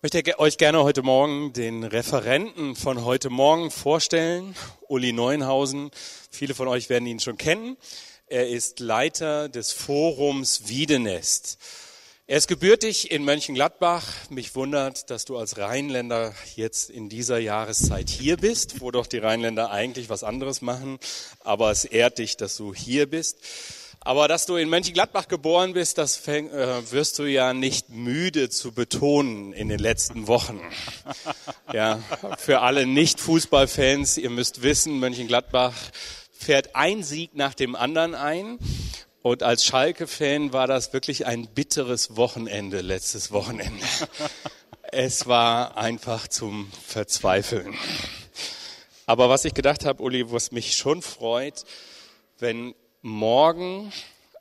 Ich möchte euch gerne heute Morgen den Referenten von heute Morgen vorstellen, Uli Neuenhausen. Viele von euch werden ihn schon kennen. Er ist Leiter des Forums Wiedenest. Er ist gebürtig in Mönchengladbach. Mich wundert, dass du als Rheinländer jetzt in dieser Jahreszeit hier bist, wo doch die Rheinländer eigentlich was anderes machen. Aber es ehrt dich, dass du hier bist. Aber dass du in Mönchengladbach geboren bist, das fäng, äh, wirst du ja nicht müde zu betonen in den letzten Wochen. Ja, für alle Nicht-Fußballfans, ihr müsst wissen, Mönchengladbach fährt ein Sieg nach dem anderen ein. Und als Schalke-Fan war das wirklich ein bitteres Wochenende, letztes Wochenende. Es war einfach zum Verzweifeln. Aber was ich gedacht habe, Uli, was mich schon freut, wenn morgen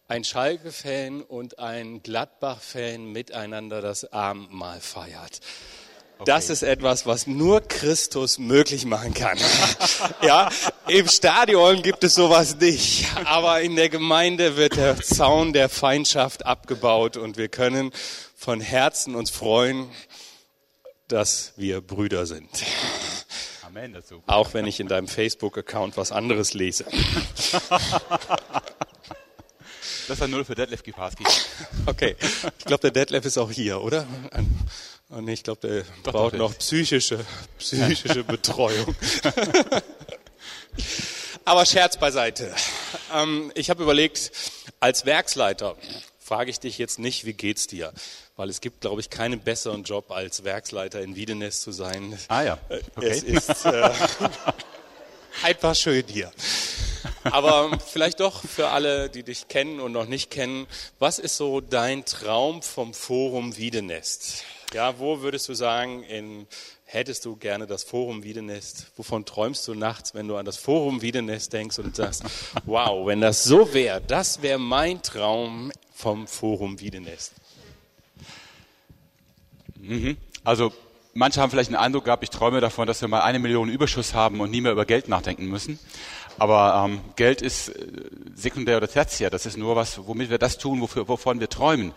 ein Schalke-Fan und ein Gladbach-Fan miteinander das Abendmahl feiert. Okay. Das ist etwas, was nur Christus möglich machen kann. ja, im Stadion gibt es sowas nicht, aber in der Gemeinde wird der Zaun der Feindschaft abgebaut und wir können von Herzen uns freuen, dass wir Brüder sind. Amen dazu. Auch wenn ich in deinem Facebook-Account was anderes lese. Das war null für Detlef Giparski. Okay, ich glaube, der Detlef ist auch hier, oder? Oh nee, ich glaube, der doch, braucht doch noch psychische, psychische Betreuung. Aber Scherz beiseite. Ähm, ich habe überlegt, als Werksleiter frage ich dich jetzt nicht, wie geht's dir? Weil es gibt, glaube ich, keinen besseren Job als Werksleiter in Wiedenest zu sein. Ah ja. Äh, okay. Es ist äh, einfach schön hier. Aber vielleicht doch für alle, die dich kennen und noch nicht kennen, was ist so dein Traum vom Forum Wiedenest? Ja, wo würdest du sagen, in, hättest du gerne das Forum Wiedenest? Wovon träumst du nachts, wenn du an das Forum Wiedenest denkst und sagst, wow, wenn das so wäre, das wäre mein Traum vom Forum Wiedenest? Mhm. Also manche haben vielleicht einen Eindruck gehabt, ich träume davon, dass wir mal eine Million Überschuss haben und nie mehr über Geld nachdenken müssen. Aber ähm, Geld ist äh, sekundär oder tertiär. Das ist nur was, womit wir das tun, wofür, wovon wir träumen.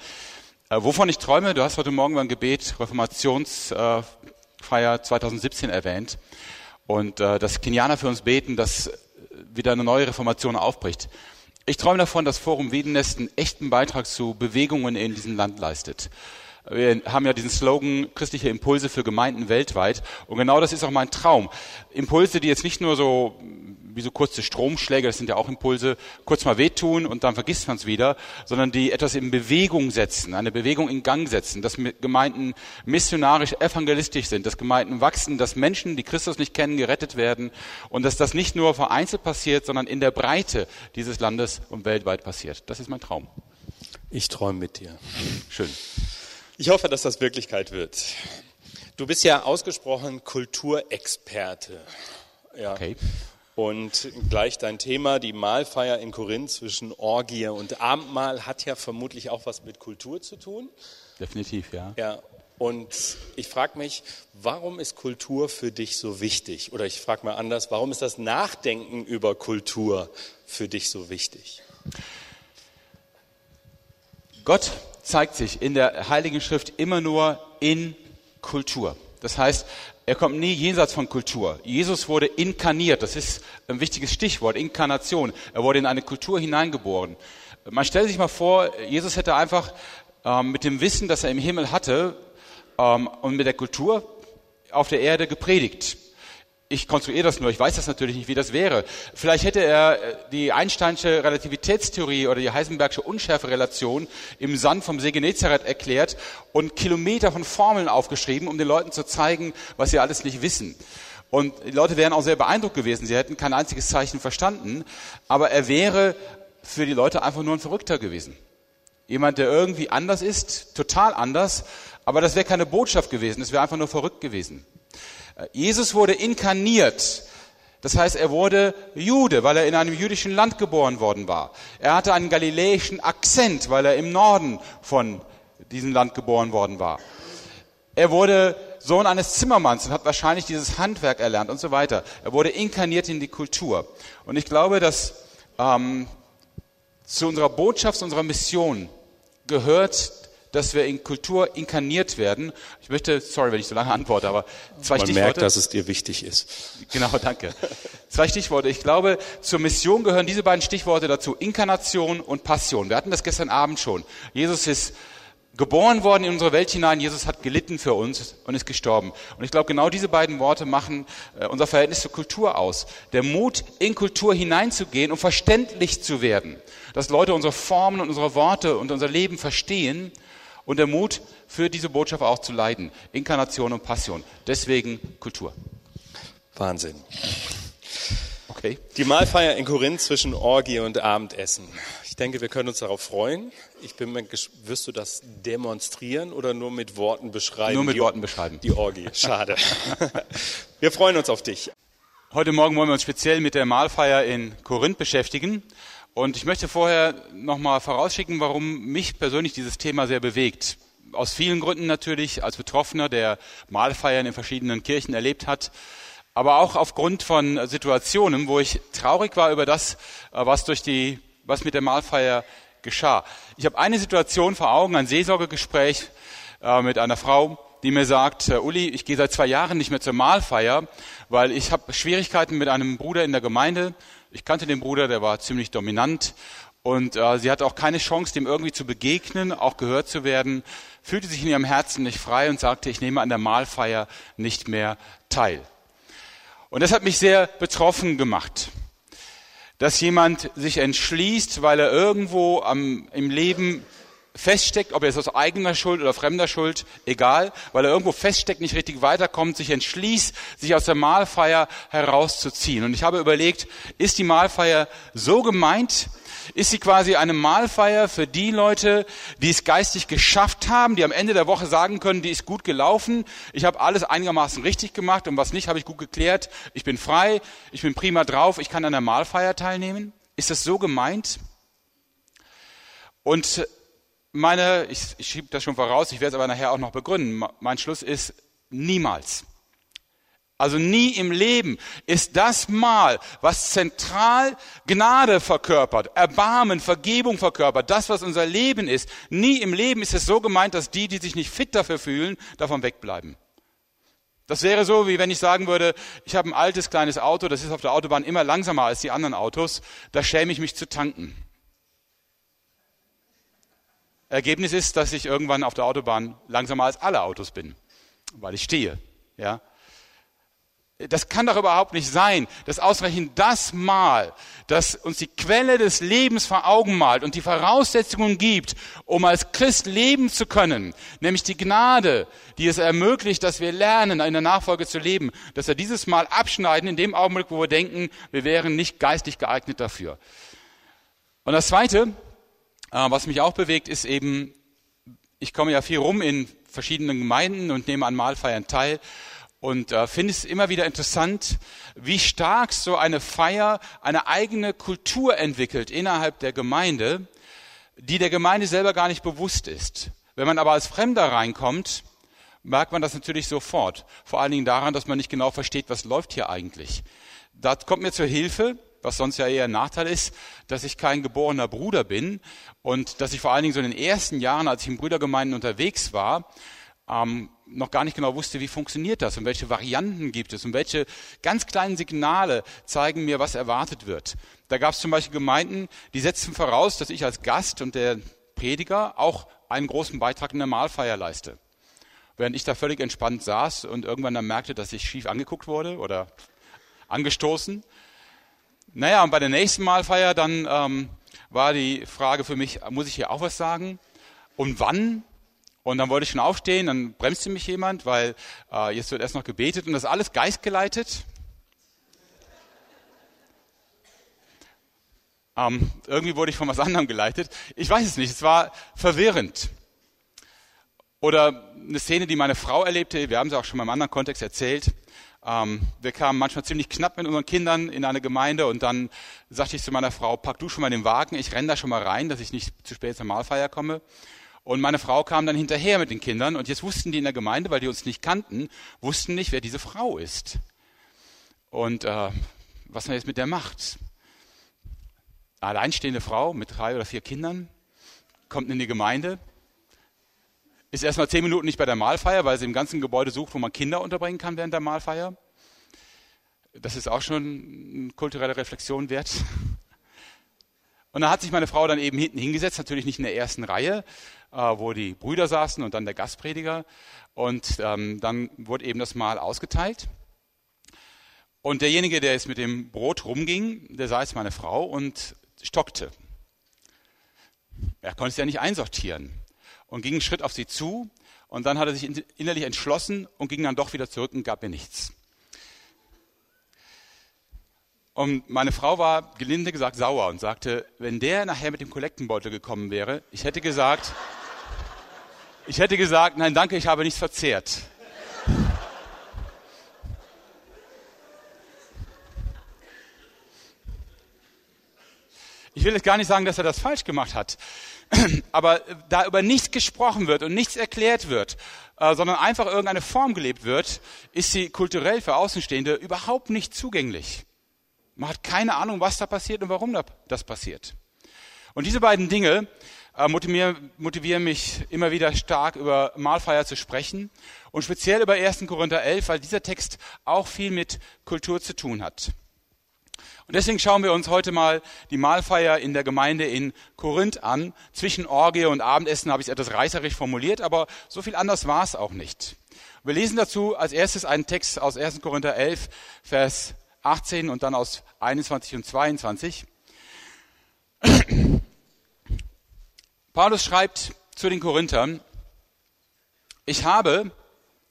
Äh, wovon ich träume, du hast heute Morgen beim Gebet Reformationsfeier äh, 2017 erwähnt. Und äh, dass Kenianer für uns beten, dass wieder eine neue Reformation aufbricht. Ich träume davon, dass Forum Wiedenest einen echten Beitrag zu Bewegungen in diesem Land leistet. Wir haben ja diesen Slogan christliche Impulse für Gemeinden weltweit. Und genau das ist auch mein Traum. Impulse, die jetzt nicht nur so wie so kurze Stromschläge, das sind ja auch Impulse, kurz mal wehtun und dann vergisst man es wieder, sondern die etwas in Bewegung setzen, eine Bewegung in Gang setzen, dass Gemeinden missionarisch evangelistisch sind, dass Gemeinden wachsen, dass Menschen, die Christus nicht kennen, gerettet werden und dass das nicht nur vereinzelt passiert, sondern in der Breite dieses Landes und weltweit passiert. Das ist mein Traum. Ich träume mit dir. Schön. Ich hoffe, dass das Wirklichkeit wird. Du bist ja ausgesprochen Kulturexperte. Ja. Okay. Und gleich dein Thema, die Mahlfeier in Korinth zwischen Orgie und Abendmahl, hat ja vermutlich auch was mit Kultur zu tun. Definitiv, ja. Ja. Und ich frage mich, warum ist Kultur für dich so wichtig? Oder ich frage mal anders, warum ist das Nachdenken über Kultur für dich so wichtig? Gott zeigt sich in der Heiligen Schrift immer nur in Kultur. Das heißt, er kommt nie jenseits von Kultur. Jesus wurde inkarniert. Das ist ein wichtiges Stichwort, Inkarnation. Er wurde in eine Kultur hineingeboren. Man stellt sich mal vor, Jesus hätte einfach ähm, mit dem Wissen, das er im Himmel hatte, ähm, und mit der Kultur auf der Erde gepredigt ich konstruiere das nur, ich weiß das natürlich nicht, wie das wäre. Vielleicht hätte er äh, die Einsteinsche Relativitätstheorie oder die Heisenbergsche Unschärferelation im Sand vom See Genezareth erklärt und Kilometer von Formeln aufgeschrieben, um den Leuten zu zeigen, was sie alles nicht wissen. Und die Leute wären auch sehr beeindruckt gewesen. Sie hätten kein einziges Zeichen verstanden. Aber er wäre für die Leute einfach nur ein Verrückter gewesen. Jemand, der irgendwie anders ist, total anders. Aber das wäre keine Botschaft gewesen. Das wäre einfach nur verrückt gewesen. Jesus wurde inkarniert. Das heißt, er wurde Jude, weil er in einem jüdischen Land geboren worden war. Er hatte einen galiläischen Akzent, weil er im Norden von diesem Land geboren worden war. Er wurde Sohn eines Zimmermanns und hat wahrscheinlich dieses Handwerk erlernt und so weiter. Er wurde inkarniert in die Kultur. Und ich glaube, dass ähm, zu unserer Botschaft, zu unserer Mission gehört dass wir in Kultur inkarniert werden. Ich möchte, sorry, wenn ich so lange antworte, aber zwei Man Stichworte. merkt, dass es dir wichtig ist. Genau, danke. Zwei Stichworte. Ich glaube, zur Mission gehören diese beiden Stichworte dazu. Inkarnation und Passion. Wir hatten das gestern Abend schon. Jesus ist geboren worden in unsere Welt hinein. Jesus hat gelitten für uns und ist gestorben. Und ich glaube, genau diese beiden Worte machen äh, unser Verhältnis zur Kultur aus. Der Mut, in Kultur hineinzugehen und verständlich zu werden. Dass Leute unsere Formen und unsere Worte und unser Leben verstehen. Und der Mut, für diese Botschaft auch zu leiden. Inkarnation und Passion. Deswegen Kultur. Wahnsinn. Okay. Die Mahlfeier in Korinth zwischen Orgie und Abendessen. Ich denke, wir können uns darauf freuen. Ich bin wirst du das demonstrieren oder nur mit Worten beschreiben? Nur mit Die- Worten beschreiben. Die Orgie. Schade. wir freuen uns auf dich. Heute Morgen wollen wir uns speziell mit der Mahlfeier in Korinth beschäftigen. Und ich möchte vorher nochmal vorausschicken, warum mich persönlich dieses Thema sehr bewegt. Aus vielen Gründen natürlich, als Betroffener, der Mahlfeiern in verschiedenen Kirchen erlebt hat, aber auch aufgrund von Situationen, wo ich traurig war über das, äh, was durch die, was mit der Mahlfeier geschah. Ich habe eine Situation vor Augen, ein Seelsorgegespräch äh, mit einer Frau, die mir sagt, äh, Uli, ich gehe seit zwei Jahren nicht mehr zur Mahlfeier, weil ich habe Schwierigkeiten mit einem Bruder in der Gemeinde. Ich kannte den Bruder, der war ziemlich dominant und äh, sie hatte auch keine Chance, dem irgendwie zu begegnen, auch gehört zu werden, fühlte sich in ihrem Herzen nicht frei und sagte, ich nehme an der Mahlfeier nicht mehr teil. Und das hat mich sehr betroffen gemacht, dass jemand sich entschließt, weil er irgendwo am, im Leben feststeckt, ob er es aus eigener Schuld oder fremder Schuld, egal, weil er irgendwo feststeckt, nicht richtig weiterkommt, sich entschließt, sich aus der Mahlfeier herauszuziehen. Und ich habe überlegt, ist die Mahlfeier so gemeint, ist sie quasi eine Mahlfeier für die Leute, die es geistig geschafft haben, die am Ende der Woche sagen können, die ist gut gelaufen, ich habe alles einigermaßen richtig gemacht und was nicht, habe ich gut geklärt, ich bin frei, ich bin prima drauf, ich kann an der Mahlfeier teilnehmen? Ist das so gemeint? Und meine, ich, ich schiebe das schon voraus, ich werde es aber nachher auch noch begründen, mein Schluss ist niemals. Also nie im Leben ist das Mal, was zentral Gnade verkörpert, Erbarmen, Vergebung verkörpert, das, was unser Leben ist. Nie im Leben ist es so gemeint, dass die, die sich nicht fit dafür fühlen, davon wegbleiben. Das wäre so, wie wenn ich sagen würde, ich habe ein altes kleines Auto, das ist auf der Autobahn immer langsamer als die anderen Autos, da schäme ich mich zu tanken. Ergebnis ist, dass ich irgendwann auf der Autobahn langsamer als alle Autos bin, weil ich stehe. Ja, das kann doch überhaupt nicht sein, dass ausreichend das Mal, das uns die Quelle des Lebens vor Augen malt und die Voraussetzungen gibt, um als Christ leben zu können, nämlich die Gnade, die es ermöglicht, dass wir lernen, in der Nachfolge zu leben, dass wir dieses Mal abschneiden in dem Augenblick, wo wir denken, wir wären nicht geistig geeignet dafür. Und das Zweite, was mich auch bewegt, ist eben, ich komme ja viel rum in verschiedenen Gemeinden und nehme an Mahlfeiern teil und äh, finde es immer wieder interessant, wie stark so eine Feier eine eigene Kultur entwickelt innerhalb der Gemeinde, die der Gemeinde selber gar nicht bewusst ist. Wenn man aber als Fremder reinkommt, merkt man das natürlich sofort. Vor allen Dingen daran, dass man nicht genau versteht, was läuft hier eigentlich. Das kommt mir zur Hilfe, was sonst ja eher ein Nachteil ist, dass ich kein geborener Bruder bin und dass ich vor allen Dingen so in den ersten Jahren, als ich in Brüdergemeinden unterwegs war, ähm, noch gar nicht genau wusste, wie funktioniert das und welche Varianten gibt es und welche ganz kleinen Signale zeigen mir, was erwartet wird. Da gab es zum Beispiel Gemeinden, die setzten voraus, dass ich als Gast und der Prediger auch einen großen Beitrag in der Mahlfeier leiste. Während ich da völlig entspannt saß und irgendwann dann merkte, dass ich schief angeguckt wurde oder angestoßen. Naja, und bei der nächsten Mahlfeier dann ähm, war die Frage für mich, muss ich hier auch was sagen? Und wann? Und dann wollte ich schon aufstehen, dann bremste mich jemand, weil äh, jetzt wird erst noch gebetet und das alles geistgeleitet. Ähm, irgendwie wurde ich von was anderem geleitet. Ich weiß es nicht, es war verwirrend. Oder eine Szene, die meine Frau erlebte, wir haben sie auch schon mal im anderen Kontext erzählt. Ähm, wir kamen manchmal ziemlich knapp mit unseren Kindern in eine Gemeinde und dann sagte ich zu meiner Frau, pack du schon mal den Wagen, ich renne da schon mal rein, dass ich nicht zu spät zur Mahlfeier komme. Und meine Frau kam dann hinterher mit den Kindern und jetzt wussten die in der Gemeinde, weil die uns nicht kannten, wussten nicht, wer diese Frau ist. Und äh, was man jetzt mit der macht. Alleinstehende Frau mit drei oder vier Kindern kommt in die Gemeinde. Ist erstmal zehn Minuten nicht bei der Mahlfeier, weil sie im ganzen Gebäude sucht, wo man Kinder unterbringen kann während der Mahlfeier. Das ist auch schon eine kulturelle Reflexion wert. Und da hat sich meine Frau dann eben hinten hingesetzt, natürlich nicht in der ersten Reihe, äh, wo die Brüder saßen und dann der Gastprediger. Und ähm, dann wurde eben das Mahl ausgeteilt. Und derjenige, der jetzt mit dem Brot rumging, der sah jetzt meine Frau und stockte. Er konnte es ja nicht einsortieren und ging einen Schritt auf sie zu und dann hat er sich innerlich entschlossen und ging dann doch wieder zurück und gab mir nichts. Und meine Frau war gelinde gesagt sauer und sagte, wenn der nachher mit dem Kollektenbeutel gekommen wäre, ich hätte gesagt, ich hätte gesagt, nein, danke, ich habe nichts verzehrt. Ich will jetzt gar nicht sagen, dass er das falsch gemacht hat. Aber da über nichts gesprochen wird und nichts erklärt wird, äh, sondern einfach irgendeine Form gelebt wird, ist sie kulturell für Außenstehende überhaupt nicht zugänglich. Man hat keine Ahnung, was da passiert und warum das passiert. Und diese beiden Dinge äh, motivieren, mich immer wieder stark über Mahlfeier zu sprechen und speziell über 1. Korinther 11, weil dieser Text auch viel mit Kultur zu tun hat. Und deswegen schauen wir uns heute mal die Mahlfeier in der Gemeinde in Korinth an. Zwischen Orgie und Abendessen habe ich es etwas reißerisch formuliert, aber so viel anders war es auch nicht. Wir lesen dazu als erstes einen Text aus 1. Korinther 11, Vers 18 und dann aus 21 und 22. Paulus schreibt zu den Korinthern, ich habe,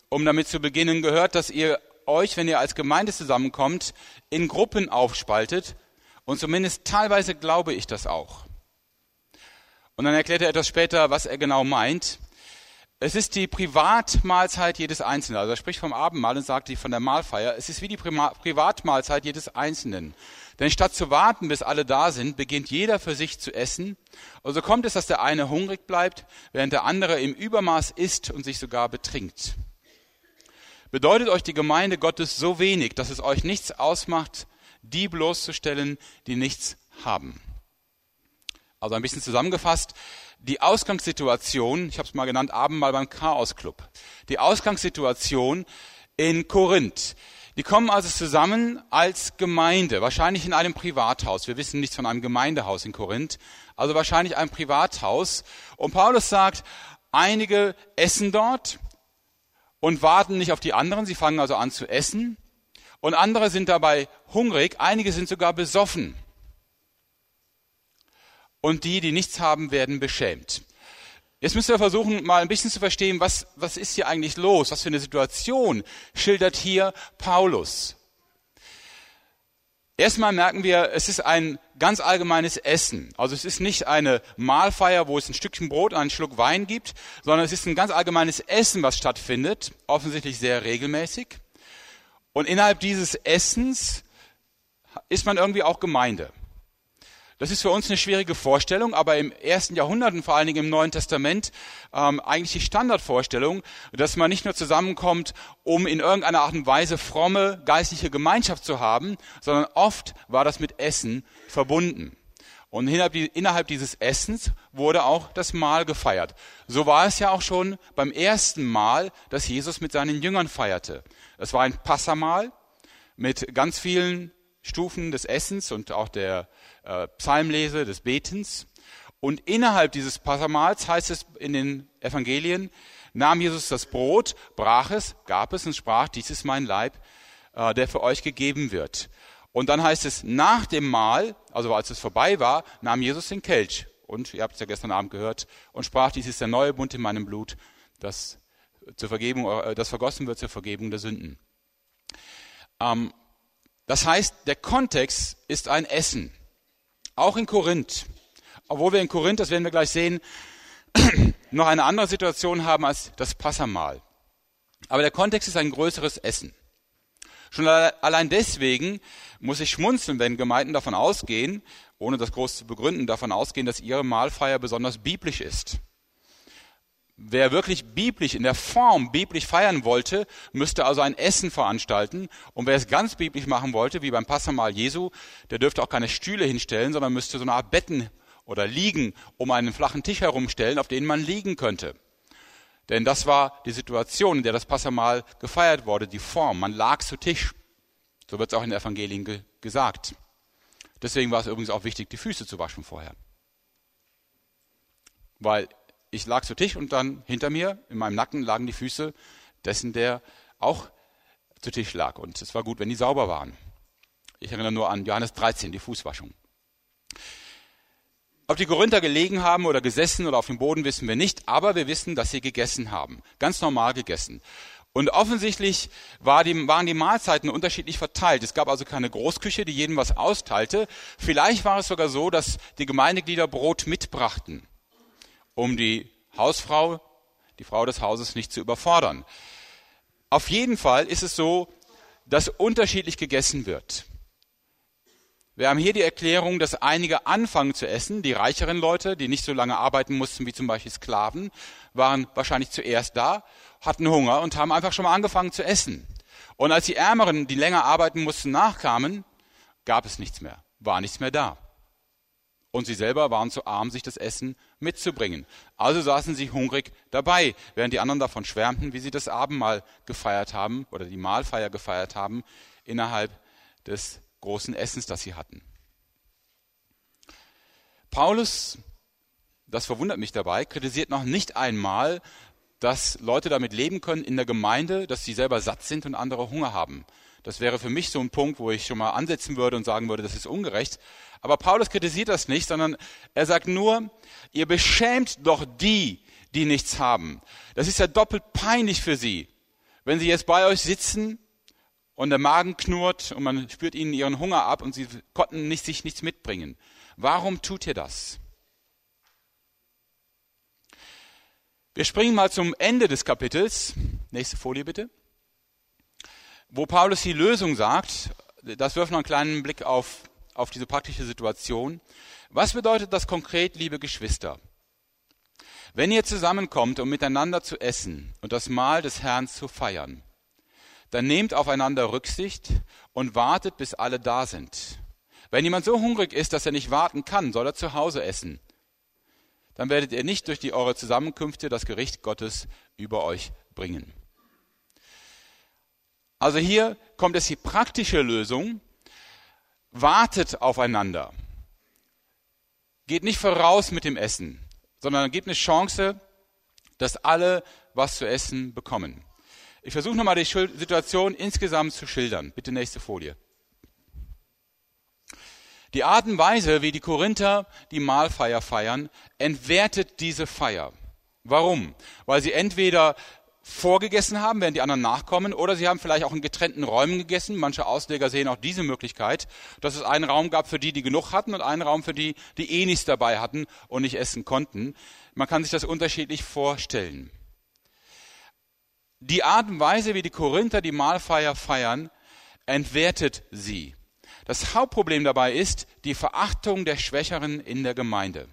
um damit zu beginnen, gehört, dass ihr euch, wenn ihr als Gemeinde zusammenkommt, in Gruppen aufspaltet. Und zumindest teilweise glaube ich das auch. Und dann erklärt er etwas später, was er genau meint. Es ist die Privatmahlzeit jedes Einzelnen. Also er spricht vom Abendmahl und sagt von der Mahlfeier. Es ist wie die Privatmahlzeit jedes Einzelnen. Denn statt zu warten, bis alle da sind, beginnt jeder für sich zu essen. Und so kommt es, dass der eine hungrig bleibt, während der andere im Übermaß isst und sich sogar betrinkt. Bedeutet euch die Gemeinde Gottes so wenig, dass es euch nichts ausmacht, die bloßzustellen, die nichts haben? Also ein bisschen zusammengefasst, die Ausgangssituation, ich habe es mal genannt, Abendmahl beim Chaos Club. Die Ausgangssituation in Korinth. Die kommen also zusammen als Gemeinde, wahrscheinlich in einem Privathaus. Wir wissen nichts von einem Gemeindehaus in Korinth, also wahrscheinlich ein Privathaus. Und Paulus sagt, einige essen dort, und warten nicht auf die anderen. Sie fangen also an zu essen. Und andere sind dabei hungrig. Einige sind sogar besoffen. Und die, die nichts haben, werden beschämt. Jetzt müssen wir versuchen, mal ein bisschen zu verstehen, was, was ist hier eigentlich los? Was für eine Situation schildert hier Paulus? Erstmal merken wir, es ist ein ganz allgemeines Essen. Also es ist nicht eine Mahlfeier, wo es ein Stückchen Brot und einen Schluck Wein gibt, sondern es ist ein ganz allgemeines Essen, was stattfindet, offensichtlich sehr regelmäßig. Und innerhalb dieses Essens ist man irgendwie auch Gemeinde. Das ist für uns eine schwierige Vorstellung, aber im ersten Jahrhundert und vor allen Dingen im Neuen Testament ähm, eigentlich die Standardvorstellung, dass man nicht nur zusammenkommt, um in irgendeiner Art und Weise fromme geistliche Gemeinschaft zu haben, sondern oft war das mit Essen verbunden. Und innerhalb dieses Essens wurde auch das Mahl gefeiert. So war es ja auch schon beim ersten Mal, dass Jesus mit seinen Jüngern feierte. Es war ein Passamahl mit ganz vielen Stufen des Essens und auch der äh, Psalmlese, des Betens. Und innerhalb dieses Passamals heißt es in den Evangelien, nahm Jesus das Brot, brach es, gab es und sprach, dies ist mein Leib, äh, der für euch gegeben wird. Und dann heißt es, nach dem Mahl, also als es vorbei war, nahm Jesus den Kelch. Und ihr habt es ja gestern Abend gehört, und sprach, dies ist der neue Bund in meinem Blut, das zur Vergebung, äh, das vergossen wird zur Vergebung der Sünden. Ähm, das heißt, der Kontext ist ein Essen. Auch in Korinth. Obwohl wir in Korinth, das werden wir gleich sehen, noch eine andere Situation haben als das Passamal. Aber der Kontext ist ein größeres Essen. Schon allein deswegen muss ich schmunzeln, wenn Gemeinden davon ausgehen, ohne das groß zu begründen, davon ausgehen, dass ihre Mahlfeier besonders biblisch ist. Wer wirklich biblisch, in der Form biblisch feiern wollte, müsste also ein Essen veranstalten. Und wer es ganz biblisch machen wollte, wie beim Passamal Jesu, der dürfte auch keine Stühle hinstellen, sondern müsste so eine Art Betten oder Liegen um einen flachen Tisch herumstellen, auf denen man liegen könnte. Denn das war die Situation, in der das Passamal gefeiert wurde, die Form. Man lag zu Tisch. So wird es auch in den Evangelien ge gesagt. Deswegen war es übrigens auch wichtig, die Füße zu waschen vorher. Weil ich lag zu Tisch und dann hinter mir, in meinem Nacken, lagen die Füße dessen, der auch zu Tisch lag. Und es war gut, wenn die sauber waren. Ich erinnere nur an Johannes 13, die Fußwaschung. Ob die Korinther gelegen haben oder gesessen oder auf dem Boden, wissen wir nicht, aber wir wissen, dass sie gegessen haben. Ganz normal gegessen. Und offensichtlich war die, waren die Mahlzeiten unterschiedlich verteilt. Es gab also keine Großküche, die jedem was austeilte. Vielleicht war es sogar so, dass die Gemeindeglieder Brot mitbrachten, um die Hausfrau, die Frau des Hauses nicht zu überfordern. Auf jeden Fall ist es so, dass unterschiedlich gegessen wird. Wir haben hier die Erklärung, dass einige anfangen zu essen. Die reicheren Leute, die nicht so lange arbeiten mussten wie zum Beispiel Sklaven, waren wahrscheinlich zuerst da, hatten Hunger und haben einfach schon mal angefangen zu essen. Und als die Ärmeren, die länger arbeiten mussten, nachkamen, gab es nichts mehr, war nichts mehr da. Und sie selber waren zu arm, sich das Essen mitzubringen. Also saßen sie hungrig dabei, während die anderen davon schwärmten, wie sie das Abendmahl gefeiert haben oder die Mahlfeier gefeiert haben innerhalb des großen Essens, das sie hatten. Paulus, das verwundert mich dabei, kritisiert noch nicht einmal, dass Leute damit leben können in der Gemeinde, dass sie selber satt sind und andere Hunger haben. Das wäre für mich so ein Punkt, wo ich schon mal ansetzen würde und sagen würde, das ist ungerecht. Aber Paulus kritisiert das nicht, sondern er sagt nur, ihr beschämt doch die, die nichts haben. Das ist ja doppelt peinlich für sie. Wenn sie jetzt bei euch sitzen und der Magen knurrt und man spürt ihnen ihren Hunger ab und sie konnten nicht, sich nichts mitbringen. Warum tut ihr das? Wir springen mal zum Ende des Kapitels. Nächste Folie bitte. Wo Paulus die Lösung sagt, das wirft noch einen kleinen Blick auf, auf diese praktische Situation. Was bedeutet das konkret, liebe Geschwister? Wenn ihr zusammenkommt, um miteinander zu essen und das Mahl des Herrn zu feiern, dann nehmt aufeinander Rücksicht und wartet, bis alle da sind. Wenn jemand so hungrig ist, dass er nicht warten kann, soll er zu Hause essen. Dann werdet ihr nicht durch die eure Zusammenkünfte das Gericht Gottes über euch bringen. Also hier kommt es die praktische Lösung. Wartet aufeinander. Geht nicht voraus mit dem Essen, sondern gebt eine Chance, dass alle was zu essen bekommen. Ich versuche nochmal die Situation insgesamt zu schildern. Bitte nächste Folie. Die Art und Weise, wie die Korinther die Mahlfeier feiern, entwertet diese Feier. Warum? Weil sie entweder vorgegessen haben, während die anderen nachkommen, oder sie haben vielleicht auch in getrennten Räumen gegessen. Manche Ausleger sehen auch diese Möglichkeit, dass es einen Raum gab für die, die genug hatten und einen Raum für die, die eh nichts dabei hatten und nicht essen konnten. Man kann sich das unterschiedlich vorstellen. Die Art und Weise, wie die Korinther die Mahlfeier feiern, entwertet sie. Das Hauptproblem dabei ist die Verachtung der Schwächeren in der Gemeinde.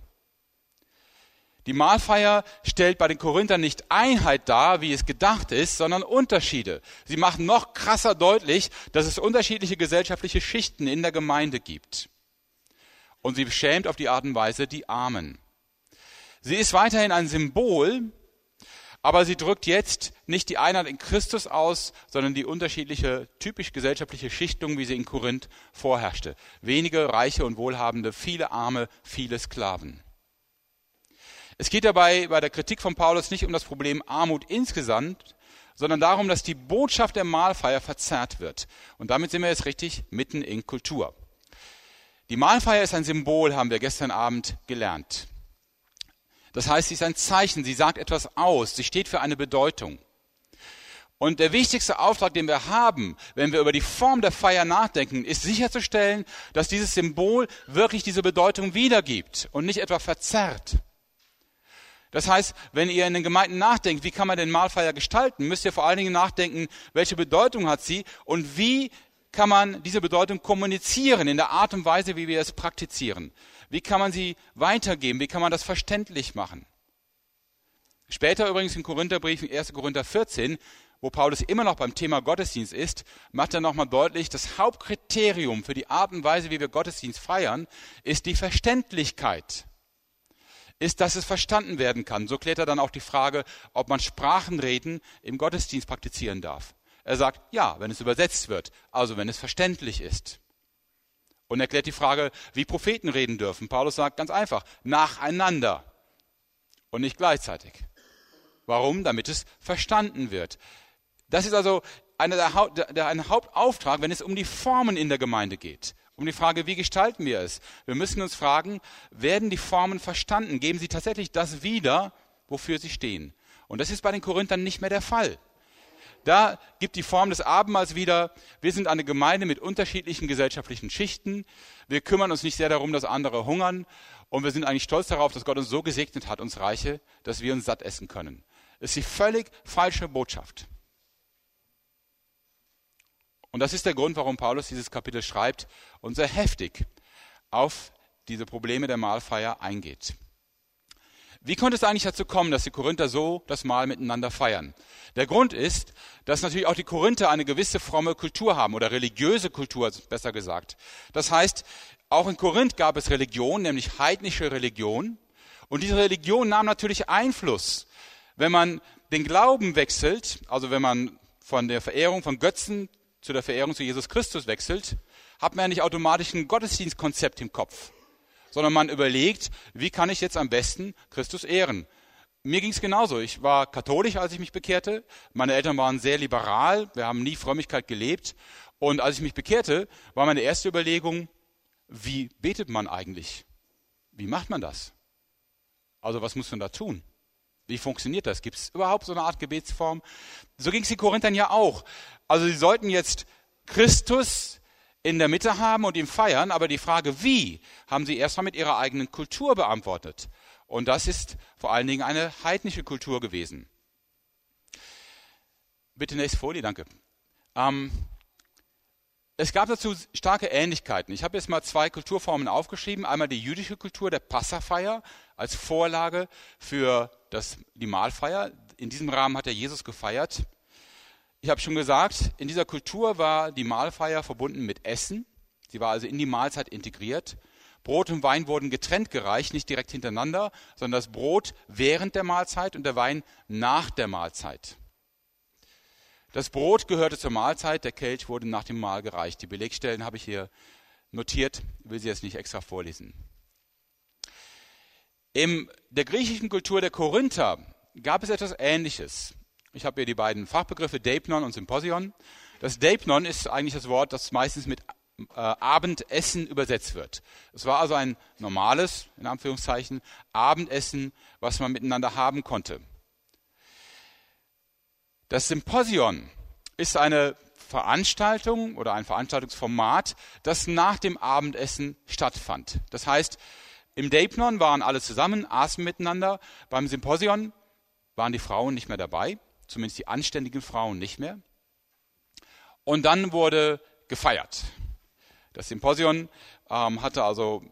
Die Mahlfeier stellt bei den Korinthern nicht Einheit dar, wie es gedacht ist, sondern Unterschiede. Sie machen noch krasser deutlich, dass es unterschiedliche gesellschaftliche Schichten in der Gemeinde gibt. Und sie beschämt auf die Art und Weise die Armen. Sie ist weiterhin ein Symbol aber sie drückt jetzt nicht die Einheit in Christus aus, sondern die unterschiedliche, typisch gesellschaftliche Schichtung, wie sie in Korinth vorherrschte. Wenige Reiche und Wohlhabende, viele Arme, viele Sklaven. Es geht dabei bei der Kritik von Paulus nicht um das Problem Armut insgesamt, sondern darum, dass die Botschaft der Mahlfeier verzerrt wird. Und damit sind wir jetzt richtig mitten in Kultur. Die Mahlfeier ist ein Symbol, haben wir gestern Abend gelernt. Das heißt, sie ist ein Zeichen, sie sagt etwas aus, sie steht für eine Bedeutung. Und der wichtigste Auftrag, den wir haben, wenn wir über die Form der Feier nachdenken, ist sicherzustellen, dass dieses Symbol wirklich diese Bedeutung wiedergibt und nicht etwa verzerrt. Das heißt, wenn ihr in den Gemeinden nachdenkt, wie kann man den Mahlfeier gestalten, müsst ihr vor allen Dingen nachdenken, welche Bedeutung hat sie und wie kann man diese Bedeutung kommunizieren in der Art und Weise, wie wir es praktizieren. Wie kann man sie weitergeben? Wie kann man das verständlich machen? Später übrigens im Korintherbrief, in 1. Korinther 14, wo Paulus immer noch beim Thema Gottesdienst ist, macht er nochmal deutlich, das Hauptkriterium für die Art und Weise, wie wir Gottesdienst feiern, ist die Verständlichkeit. Ist, dass es verstanden werden kann. So klärt er dann auch die Frage, ob man Sprachenreden im Gottesdienst praktizieren darf. Er sagt, ja, wenn es übersetzt wird, also wenn es verständlich ist. Und erklärt die Frage, wie Propheten reden dürfen. Paulus sagt ganz einfach, nacheinander und nicht gleichzeitig. Warum? Damit es verstanden wird. Das ist also eine der, der, ein Hauptauftrag, wenn es um die Formen in der Gemeinde geht. Um die Frage, wie gestalten wir es? Wir müssen uns fragen, werden die Formen verstanden? Geben sie tatsächlich das wieder, wofür sie stehen? Und das ist bei den Korinthern nicht mehr der Fall. Da gibt die Form des Abendmahls wieder, wir sind eine Gemeinde mit unterschiedlichen gesellschaftlichen Schichten. Wir kümmern uns nicht sehr darum, dass andere hungern. Und wir sind eigentlich stolz darauf, dass Gott uns so gesegnet hat, uns Reiche, dass wir uns satt essen können. Das ist die völlig falsche Botschaft. Und das ist der Grund, warum Paulus dieses Kapitel schreibt und sehr heftig auf diese Probleme der Mahlfeier eingeht. Wie konnte es eigentlich dazu kommen, dass die Korinther so das Mahl miteinander feiern? Der Grund ist, dass natürlich auch die Korinther eine gewisse fromme Kultur haben oder religiöse Kultur, besser gesagt. Das heißt, auch in Korinth gab es Religion, nämlich heidnische Religion. Und diese Religion nahm natürlich Einfluss. Wenn man den Glauben wechselt, also wenn man von der Verehrung von Götzen zu der Verehrung zu Jesus Christus wechselt, hat man ja nicht automatisch ein Gottesdienstkonzept im Kopf, sondern man überlegt, wie kann ich jetzt am besten Christus ehren. Mir ging es genauso. Ich war katholisch, als ich mich bekehrte. Meine Eltern waren sehr liberal. Wir haben nie Frömmigkeit gelebt. Und als ich mich bekehrte, war meine erste Überlegung, wie betet man eigentlich? Wie macht man das? Also was muss man da tun? Wie funktioniert das? Gibt es überhaupt so eine Art Gebetsform? So ging es den Korinthern ja auch. Also sie sollten jetzt Christus in der Mitte haben und ihn feiern, aber die Frage wie, haben sie erstmal mit ihrer eigenen Kultur beantwortet. Und das ist vor allen Dingen eine heidnische Kultur gewesen. Bitte nächste Folie, danke. Ähm, es gab dazu starke Ähnlichkeiten. Ich habe jetzt mal zwei Kulturformen aufgeschrieben. Einmal die jüdische Kultur der Passafeier als Vorlage für das, die Mahlfeier. In diesem Rahmen hat er Jesus gefeiert. Ich habe schon gesagt, in dieser Kultur war die Mahlfeier verbunden mit Essen. Sie war also in die Mahlzeit integriert. Brot und Wein wurden getrennt gereicht, nicht direkt hintereinander, sondern das Brot während der Mahlzeit und der Wein nach der Mahlzeit. Das Brot gehörte zur Mahlzeit, der Kelch wurde nach dem Mahl gereicht. Die Belegstellen habe ich hier notiert, will sie jetzt nicht extra vorlesen. In der griechischen Kultur der Korinther gab es etwas Ähnliches. Ich habe hier die beiden Fachbegriffe Deipnon und Symposion. Das Deipnon ist eigentlich das Wort, das meistens mit äh, Abendessen übersetzt wird. Es war also ein normales, in Anführungszeichen, Abendessen, was man miteinander haben konnte. Das Symposion ist eine Veranstaltung oder ein Veranstaltungsformat, das nach dem Abendessen stattfand. Das heißt, im Deipnon waren alle zusammen, aßen miteinander. Beim Symposion waren die Frauen nicht mehr dabei, zumindest die anständigen Frauen nicht mehr. Und dann wurde gefeiert. Das Symposion ähm, hatte also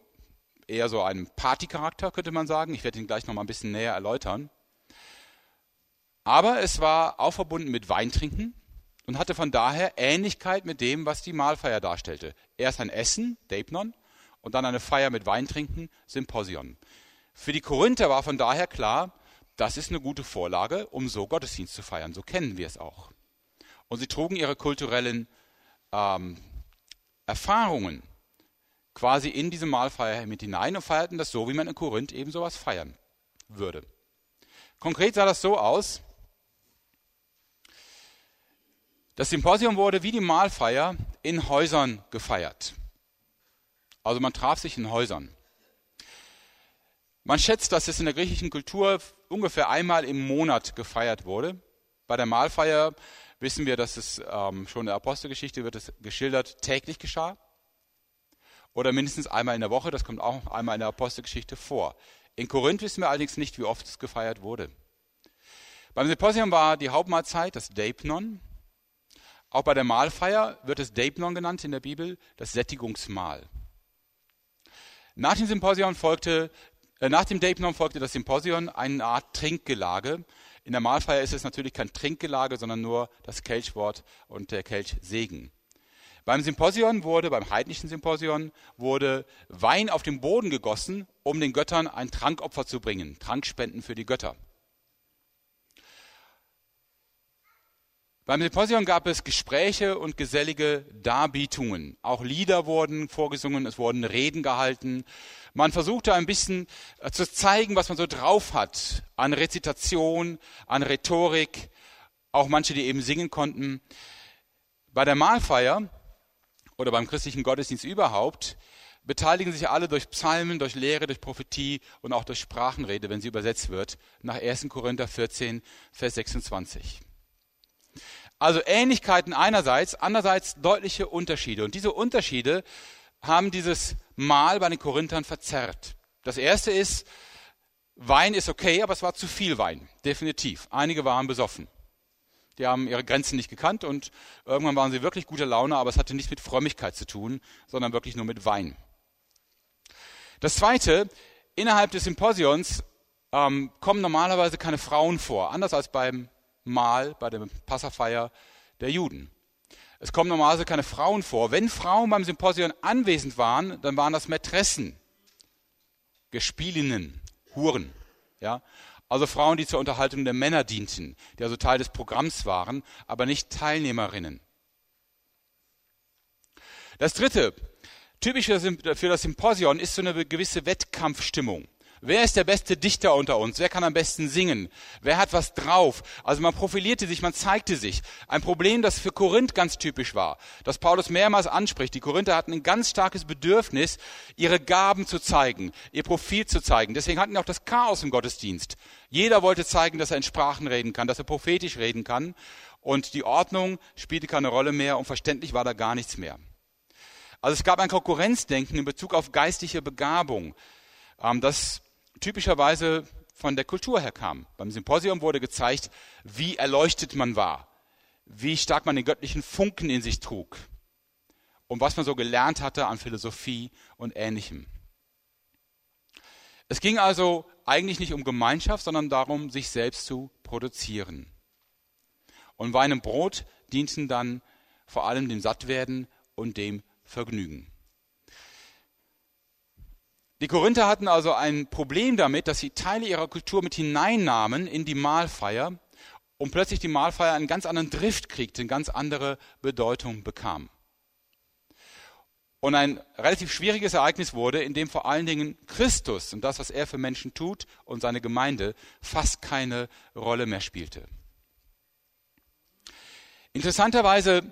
eher so einen Partycharakter, könnte man sagen. Ich werde ihn gleich noch mal ein bisschen näher erläutern. Aber es war auch verbunden mit Weintrinken und hatte von daher Ähnlichkeit mit dem, was die Mahlfeier darstellte. Erst ein Essen, Deipnon, und dann eine Feier mit Weintrinken, Symposion. Für die Korinther war von daher klar, das ist eine gute Vorlage, um so Gottesdienst zu feiern. So kennen wir es auch. Und sie trugen ihre kulturellen ähm, Erfahrungen quasi in diese Mahlfeier mit hinein und feierten das so, wie man in Korinth eben sowas feiern würde. Konkret sah das so aus, das Symposium wurde wie die Mahlfeier in Häusern gefeiert. Also man traf sich in Häusern. Man schätzt, dass es in der griechischen Kultur ungefähr einmal im Monat gefeiert wurde. Bei der Mahlfeier wissen wir, dass es ähm, schon in der Apostelgeschichte wird es geschildert, täglich geschah. Oder mindestens einmal in der Woche, das kommt auch einmal in der Apostelgeschichte vor. In Korinth wissen wir allerdings nicht, wie oft es gefeiert wurde. Beim Symposium war die Hauptmahlzeit das Deipnon, auch bei der Mahlfeier wird es Deipnon genannt in der Bibel, das Sättigungsmahl. Nach dem Symposion folgte, nach dem Deipnon folgte das Symposion eine Art Trinkgelage. In der Mahlfeier ist es natürlich kein Trinkgelage, sondern nur das Kelchwort und der Kelchsegen. Beim Symposion wurde, beim heidnischen Symposion, wurde Wein auf den Boden gegossen, um den Göttern ein Trankopfer zu bringen, Trankspenden für die Götter. Beim Symposion gab es Gespräche und gesellige Darbietungen. Auch Lieder wurden vorgesungen, es wurden Reden gehalten. Man versuchte ein bisschen äh, zu zeigen, was man so drauf hat an Rezitation, an Rhetorik, auch manche, die eben singen konnten. Bei der Mahlfeier oder beim christlichen Gottesdienst überhaupt beteiligen sich alle durch Psalmen, durch Lehre, durch Prophetie und auch durch Sprachenrede, wenn sie übersetzt wird, nach 1. Korinther 14, Vers 26. Also Ähnlichkeiten einerseits, andererseits deutliche Unterschiede. Und diese Unterschiede haben dieses Mahl bei den Korinthern verzerrt. Das erste ist, Wein ist okay, aber es war zu viel Wein. Definitiv. Einige waren besoffen. Die haben ihre Grenzen nicht gekannt und irgendwann waren sie wirklich guter Laune, aber es hatte nichts mit Frömmigkeit zu tun, sondern wirklich nur mit Wein. Das zweite, innerhalb des Symposions ähm, kommen normalerweise keine Frauen vor, anders als beim Mal bei der Passafeier der Juden. Es kommen normalerweise keine Frauen vor. Wenn Frauen beim Symposion anwesend waren, dann waren das Mätressen, Gespielinnen, Huren. Ja? Also Frauen, die zur Unterhaltung der Männer dienten, die also Teil des Programms waren, aber nicht Teilnehmerinnen. Das dritte, typisch für das Symposion ist so eine gewisse Wettkampfstimmung. Wer ist der beste Dichter unter uns? Wer kann am besten singen? Wer hat was drauf? Also man profilierte sich, man zeigte sich. Ein Problem, das für Korinth ganz typisch war, das Paulus mehrmals anspricht. Die Korinther hatten ein ganz starkes Bedürfnis, ihre Gaben zu zeigen, ihr Profil zu zeigen. Deswegen hatten sie auch das Chaos im Gottesdienst. Jeder wollte zeigen, dass er in Sprachen reden kann, dass er prophetisch reden kann. Und die Ordnung spielte keine Rolle mehr und verständlich war da gar nichts mehr. Also es gab ein Konkurrenzdenken in Bezug auf geistliche Begabung. Ähm, das typischerweise von der Kultur her kam. Beim Symposium wurde gezeigt, wie erleuchtet man war, wie stark man den göttlichen Funken in sich trug und was man so gelernt hatte an Philosophie und Ähnlichem. Es ging also eigentlich nicht um Gemeinschaft, sondern darum, sich selbst zu produzieren. Und Wein und Brot dienten dann vor allem dem Sattwerden und dem Vergnügen. Die Korinther hatten also ein Problem damit, dass sie Teile ihrer Kultur mit hineinnahmen in die Mahlfeier und plötzlich die Mahlfeier einen ganz anderen Drift kriegte, eine ganz andere Bedeutung bekam. Und ein relativ schwieriges Ereignis wurde, in dem vor allen Dingen Christus und das, was er für Menschen tut und seine Gemeinde fast keine Rolle mehr spielte. Interessanterweise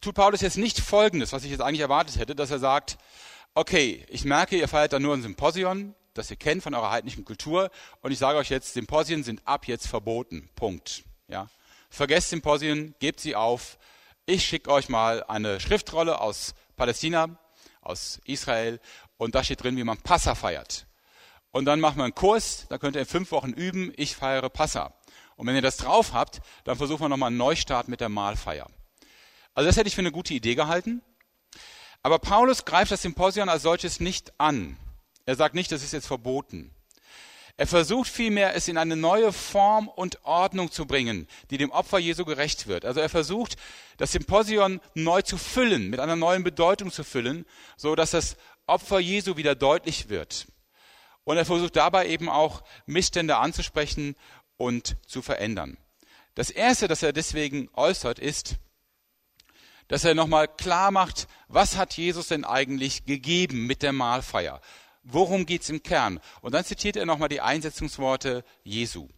tut Paulus jetzt nicht Folgendes, was ich jetzt eigentlich erwartet hätte, dass er sagt, okay, ich merke, ihr feiert da nur ein Symposion, das ihr kennt von eurer heidnischen Kultur, und ich sage euch jetzt, Symposien sind ab jetzt verboten. Punkt. Ja. Vergesst Symposien, gebt sie auf. Ich schicke euch mal eine Schriftrolle aus Palästina, aus Israel, und da steht drin, wie man Passa feiert. Und dann machen wir einen Kurs, da könnt ihr in fünf Wochen üben, ich feiere Passa. Und wenn ihr das drauf habt, dann versuchen wir nochmal einen Neustart mit der Mahlfeier. Also das hätte ich für eine gute Idee gehalten. Aber Paulus greift das Symposion als solches nicht an. Er sagt nicht, das ist jetzt verboten. Er versucht vielmehr, es in eine neue Form und Ordnung zu bringen, die dem Opfer Jesu gerecht wird. Also er versucht, das Symposion neu zu füllen, mit einer neuen Bedeutung zu füllen, so dass das Opfer Jesu wieder deutlich wird. Und er versucht dabei eben auch Missstände anzusprechen und zu verändern. Das erste, das er deswegen äußert, ist, dass er nochmal klar macht, was hat Jesus denn eigentlich gegeben mit der Mahlfeier? Worum geht's im Kern? Und dann zitiert er nochmal die Einsetzungsworte Jesu.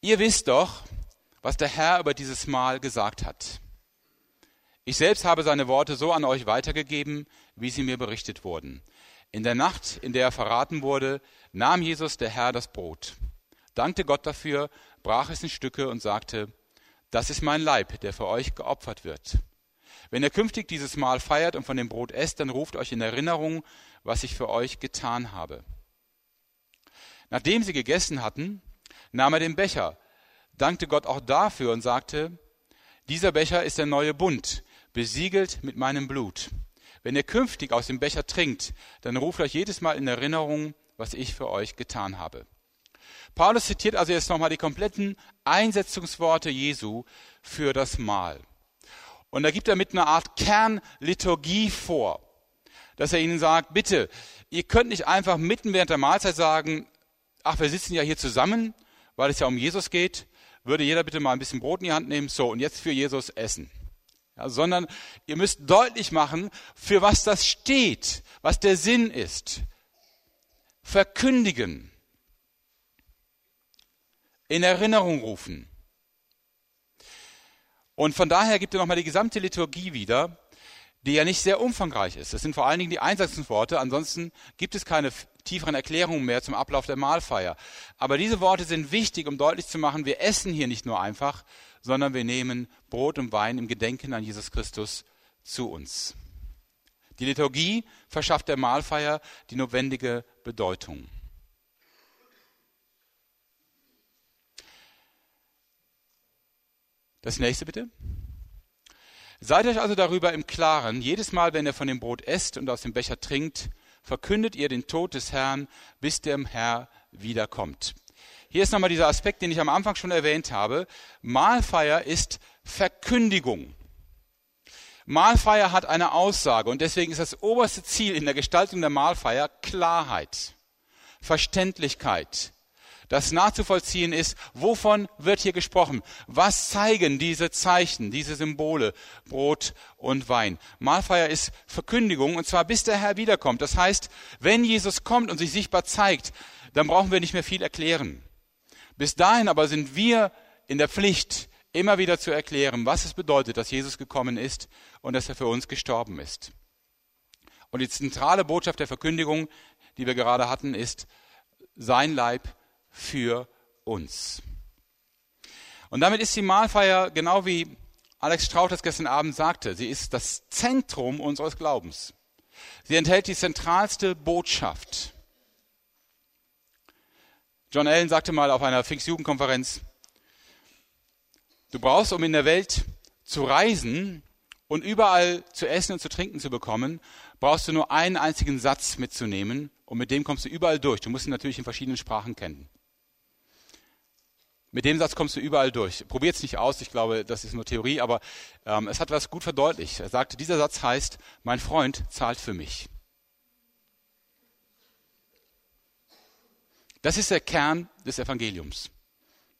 Ihr wisst doch, was der Herr über dieses Mahl gesagt hat. Ich selbst habe seine Worte so an euch weitergegeben, wie sie mir berichtet wurden. In der Nacht, in der er verraten wurde, nahm Jesus der Herr das Brot, dankte Gott dafür, brach es in Stücke und sagte, das ist mein Leib, der für euch geopfert wird. Wenn ihr künftig dieses Mahl feiert und von dem Brot esst, dann ruft euch in Erinnerung, was ich für euch getan habe. Nachdem sie gegessen hatten, nahm er den Becher, dankte Gott auch dafür und sagte, dieser Becher ist der neue Bund, besiegelt mit meinem Blut. Wenn ihr künftig aus dem Becher trinkt, dann ruft euch jedes Mal in Erinnerung, was ich für euch getan habe. Paulus zitiert also jetzt nochmal die kompletten Einsetzungsworte Jesu für das Mahl. Und da gibt er mit einer Art Kernliturgie vor, dass er ihnen sagt, bitte, ihr könnt nicht einfach mitten während der Mahlzeit sagen, ach, wir sitzen ja hier zusammen, weil es ja um Jesus geht, würde jeder bitte mal ein bisschen Brot in die Hand nehmen, so, und jetzt für Jesus essen. Ja, sondern ihr müsst deutlich machen, für was das steht, was der Sinn ist. Verkündigen. In Erinnerung rufen. Und von daher gibt er nochmal die gesamte Liturgie wieder, die ja nicht sehr umfangreich ist. Das sind vor allen Dingen die Einsatzworte, ansonsten gibt es keine tieferen Erklärungen mehr zum Ablauf der Mahlfeier. Aber diese Worte sind wichtig, um deutlich zu machen, wir essen hier nicht nur einfach, sondern wir nehmen Brot und Wein im Gedenken an Jesus Christus zu uns. Die Liturgie verschafft der Mahlfeier die notwendige Bedeutung. Das nächste bitte. Seid euch also darüber im Klaren, jedes Mal, wenn ihr von dem Brot esst und aus dem Becher trinkt, verkündet ihr den Tod des Herrn, bis der Herr wiederkommt. Hier ist nochmal dieser Aspekt, den ich am Anfang schon erwähnt habe. Mahlfeier ist Verkündigung. Mahlfeier hat eine Aussage und deswegen ist das oberste Ziel in der Gestaltung der Mahlfeier Klarheit, Verständlichkeit, das nachzuvollziehen ist, wovon wird hier gesprochen? Was zeigen diese Zeichen, diese Symbole, Brot und Wein? Mahlfeier ist Verkündigung und zwar bis der Herr wiederkommt. Das heißt, wenn Jesus kommt und sich sichtbar zeigt, dann brauchen wir nicht mehr viel erklären. Bis dahin aber sind wir in der Pflicht, immer wieder zu erklären, was es bedeutet, dass Jesus gekommen ist und dass er für uns gestorben ist. Und die zentrale Botschaft der Verkündigung, die wir gerade hatten, ist, sein Leib für uns. Und damit ist die Mahlfeier, genau wie Alex Strauch das gestern Abend sagte, sie ist das Zentrum unseres Glaubens. Sie enthält die zentralste Botschaft. John Allen sagte mal auf einer Pfingstjugendkonferenz, du brauchst, um in der Welt zu reisen und überall zu essen und zu trinken zu bekommen, brauchst du nur einen einzigen Satz mitzunehmen und mit dem kommst du überall durch. Du musst ihn natürlich in verschiedenen Sprachen kennen. Mit dem Satz kommst du überall durch. Probier es nicht aus, ich glaube, das ist nur Theorie, aber ähm, es hat was gut verdeutlicht. Er sagte, dieser Satz heißt, mein Freund zahlt für mich. Das ist der Kern des Evangeliums.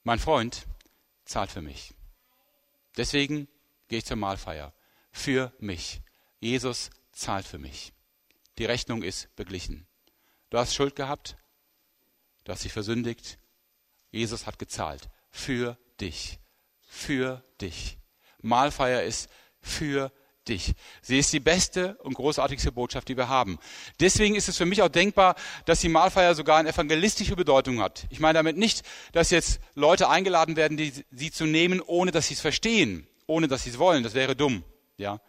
Mein Freund zahlt für mich. Deswegen gehe ich zur Mahlfeier. Für mich. Jesus zahlt für mich. Die Rechnung ist beglichen. Du hast Schuld gehabt, du hast dich versündigt, Jesus hat gezahlt. Für dich. Für dich. Mahlfeier ist für dich. Sie ist die beste und großartigste Botschaft, die wir haben. Deswegen ist es für mich auch denkbar, dass die Mahlfeier sogar eine evangelistische Bedeutung hat. Ich meine damit nicht, dass jetzt Leute eingeladen werden, die, sie zu nehmen, ohne dass sie es verstehen, ohne dass sie es wollen. Das wäre dumm. Ja.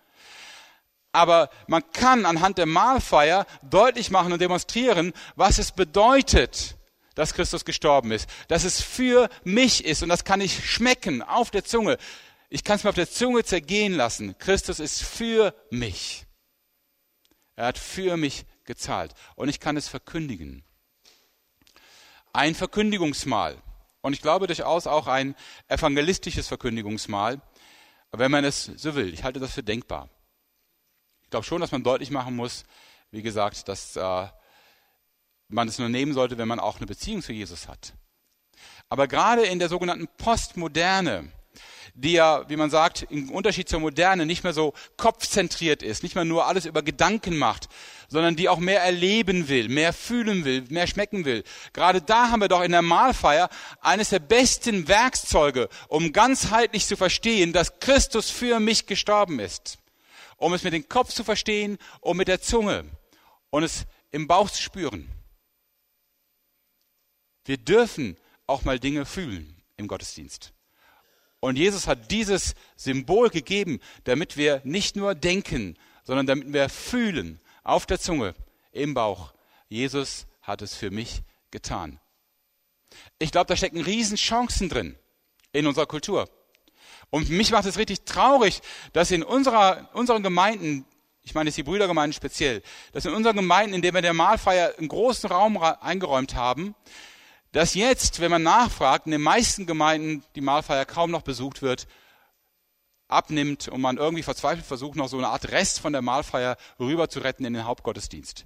Aber man kann anhand der Mahlfeier deutlich machen und demonstrieren, was es bedeutet, dass Christus gestorben ist, dass es für mich ist und das kann ich schmecken auf der Zunge. Ich kann es mir auf der Zunge zergehen lassen. Christus ist für mich. Er hat für mich gezahlt und ich kann es verkündigen. Ein Verkündigungsmahl und ich glaube durchaus auch ein evangelistisches Verkündigungsmahl, wenn man es so will. Ich halte das für denkbar. Ich glaube schon, dass man deutlich machen muss, wie gesagt, dass äh, man es nur nehmen sollte, wenn man auch eine Beziehung zu Jesus hat. Aber gerade in der sogenannten Postmoderne, die ja, wie man sagt, im Unterschied zur Moderne nicht mehr so kopfzentriert ist, nicht mehr nur alles über Gedanken macht, sondern die auch mehr erleben will, mehr fühlen will, mehr schmecken will. Gerade da haben wir doch in der Mahlfeier eines der besten Werkzeuge, um ganzheitlich zu verstehen, dass Christus für mich gestorben ist. Um es mit dem Kopf zu verstehen und mit der Zunge und es im Bauch zu spüren. Wir dürfen auch mal Dinge fühlen im Gottesdienst. Und Jesus hat dieses Symbol gegeben, damit wir nicht nur denken, sondern damit wir fühlen, auf der Zunge, im Bauch. Jesus hat es für mich getan. Ich glaube, da stecken Riesenchancen drin in unserer Kultur. Und mich macht es richtig traurig, dass in unserer, unseren Gemeinden, ich meine jetzt die Brüdergemeinden speziell, dass in unseren Gemeinden, in denen wir der Mahlfeier einen großen Raum eingeräumt haben, dass jetzt, wenn man nachfragt, in den meisten Gemeinden die Mahlfeier kaum noch besucht wird abnimmt und man irgendwie verzweifelt versucht, noch so eine Art Rest von der Mahlfeier rüber zu retten in den Hauptgottesdienst.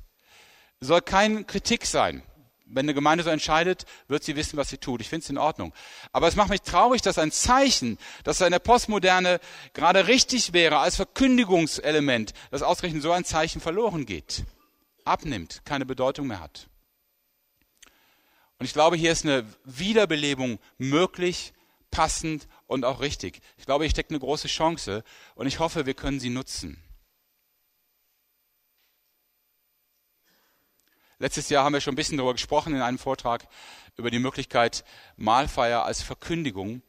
Soll keine Kritik sein. Wenn eine Gemeinde so entscheidet, wird sie wissen, was sie tut. Ich finde es in Ordnung. Aber es macht mich traurig, dass ein Zeichen, dass in der Postmoderne gerade richtig wäre als Verkündigungselement, dass ausgerechnet so ein Zeichen verloren geht, abnimmt, keine Bedeutung mehr hat. Und ich glaube, hier ist eine Wiederbelebung möglich, passend und auch richtig. Ich glaube, hier steckt eine große Chance und ich hoffe, wir können sie nutzen. Letztes Jahr haben wir schon ein bisschen darüber gesprochen in einem Vortrag über die Möglichkeit Mahlfeier als Verkündigung.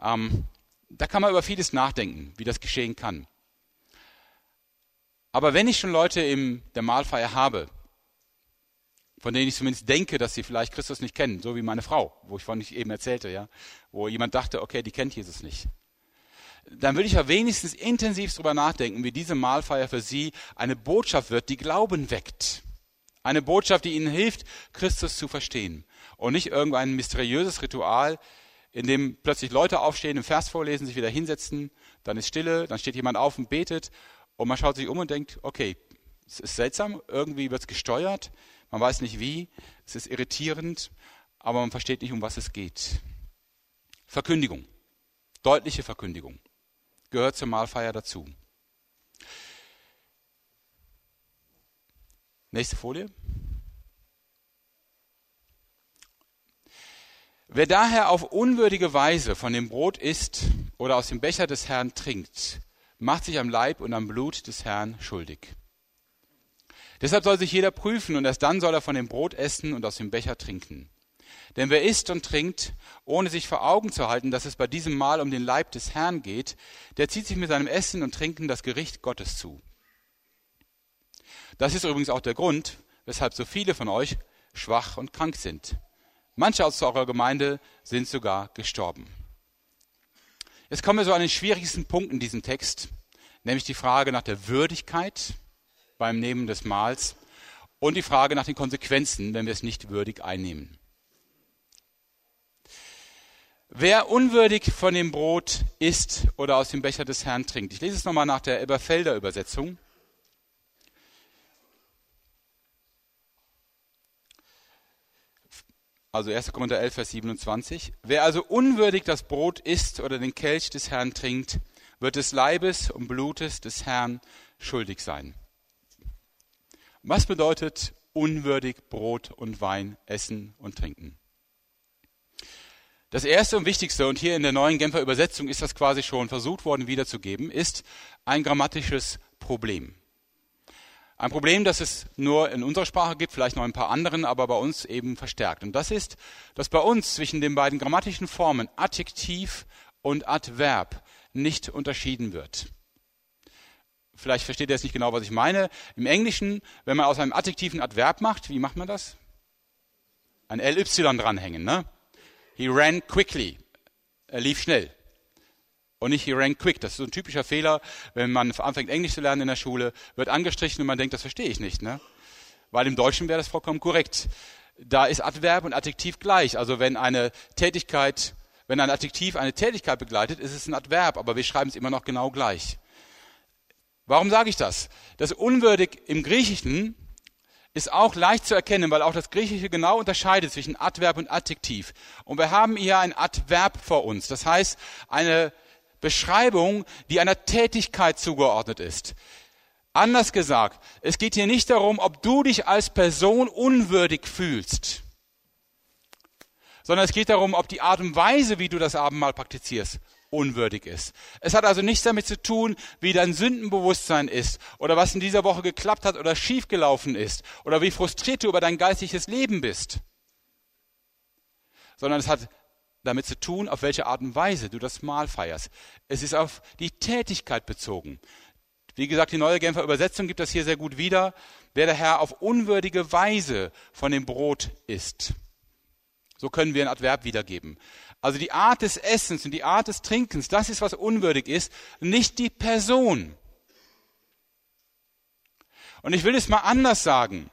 Ähm, da kann man über vieles nachdenken, wie das geschehen kann. Aber wenn ich schon Leute in der Mahlfeier habe, von denen ich zumindest denke, dass sie vielleicht Christus nicht kennen, so wie meine Frau, wo ich ich eben erzählte, ja, wo jemand dachte, okay, die kennt Jesus nicht. Dann würde ich ja wenigstens intensiv darüber nachdenken, wie diese Mahlfeier für sie eine Botschaft wird, die Glauben weckt. Eine Botschaft, die ihnen hilft, Christus zu verstehen. Und nicht irgendein mysteriöses Ritual, in dem plötzlich Leute aufstehen, im Vers vorlesen, sich wieder hinsetzen, dann ist Stille, dann steht jemand auf und betet und man schaut sich um und denkt, okay, es ist seltsam, irgendwie wird es gesteuert, man weiß nicht wie, es ist irritierend, aber man versteht nicht, um was es geht. Verkündigung, deutliche Verkündigung, gehört zur Mahlfeier dazu. Nächste Folie. Wer daher auf unwürdige Weise von dem Brot isst oder aus dem Becher des Herrn trinkt, macht sich am Leib und am Blut des Herrn schuldig. Deshalb soll sich jeder prüfen und erst dann soll er von dem Brot essen und aus dem Becher trinken. Denn wer isst und trinkt, ohne sich vor Augen zu halten, dass es bei diesem Mahl um den Leib des Herrn geht, der zieht sich mit seinem Essen und Trinken das Gericht Gottes zu. Das ist übrigens auch der Grund, weshalb so viele von euch schwach und krank sind. Manche aus eurer Gemeinde sind sogar gestorben. Jetzt kommen wir so an den schwierigsten Punkt in diesem Text, nämlich die Frage nach der Würdigkeit beim Nehmen des Mahls und die Frage nach den Konsequenzen, wenn wir es nicht würdig einnehmen. Wer unwürdig von dem Brot isst oder aus dem Becher des Herrn trinkt. Ich lese es nochmal nach der Elberfelder Übersetzung. Also 1. Korinther 11, Vers 27. Wer also unwürdig das Brot isst oder den Kelch des Herrn trinkt, wird des Leibes und Blutes des Herrn schuldig sein. Was bedeutet unwürdig Brot und Wein essen und trinken? Das erste und wichtigste, und hier in der neuen Genfer Übersetzung ist das quasi schon versucht worden wiederzugeben, ist ein grammatisches Problem. Ein Problem, das es nur in unserer Sprache gibt, vielleicht noch ein paar anderen, aber bei uns eben verstärkt. Und das ist, dass bei uns zwischen den beiden grammatischen Formen Adjektiv und Adverb nicht unterschieden wird. Vielleicht versteht ihr jetzt nicht genau, was ich meine. Im Englischen, wenn man aus einem Adjektiv ein Adverb macht, wie macht man das? Ein LY dranhängen, ne? He ran quickly. Er lief schnell und nicht he ran quick. Das ist so ein typischer Fehler, wenn man anfängt Englisch zu lernen in der Schule, wird angestrichen und man denkt, das verstehe ich nicht. Ne? Weil im Deutschen wäre das vollkommen korrekt. Da ist Adverb und Adjektiv gleich. Also wenn eine Tätigkeit, wenn ein Adjektiv eine Tätigkeit begleitet, ist es ein Adverb, aber wir schreiben es immer noch genau gleich. Warum sage ich das? Das unwürdig im Griechischen ist auch leicht zu erkennen, weil auch das Griechische genau unterscheidet zwischen Adverb und Adjektiv. Und wir haben hier ein Adverb vor uns. Das heißt, eine Beschreibung, die einer Tätigkeit zugeordnet ist. Anders gesagt, es geht hier nicht darum, ob du dich als Person unwürdig fühlst, sondern es geht darum, ob die Art und Weise, wie du das Abendmahl praktizierst, unwürdig ist. Es hat also nichts damit zu tun, wie dein Sündenbewusstsein ist oder was in dieser Woche geklappt hat oder schiefgelaufen ist oder wie frustriert du über dein geistiges Leben bist, sondern es hat damit zu tun, auf welche Art und Weise du das Mahl feierst. Es ist auf die Tätigkeit bezogen. Wie gesagt, die neue Genfer Übersetzung gibt das hier sehr gut wieder. Wer der Herr auf unwürdige Weise von dem Brot isst. So können wir ein Adverb wiedergeben. Also die Art des Essens und die Art des Trinkens, das ist, was unwürdig ist, nicht die Person. Und ich will es mal anders sagen.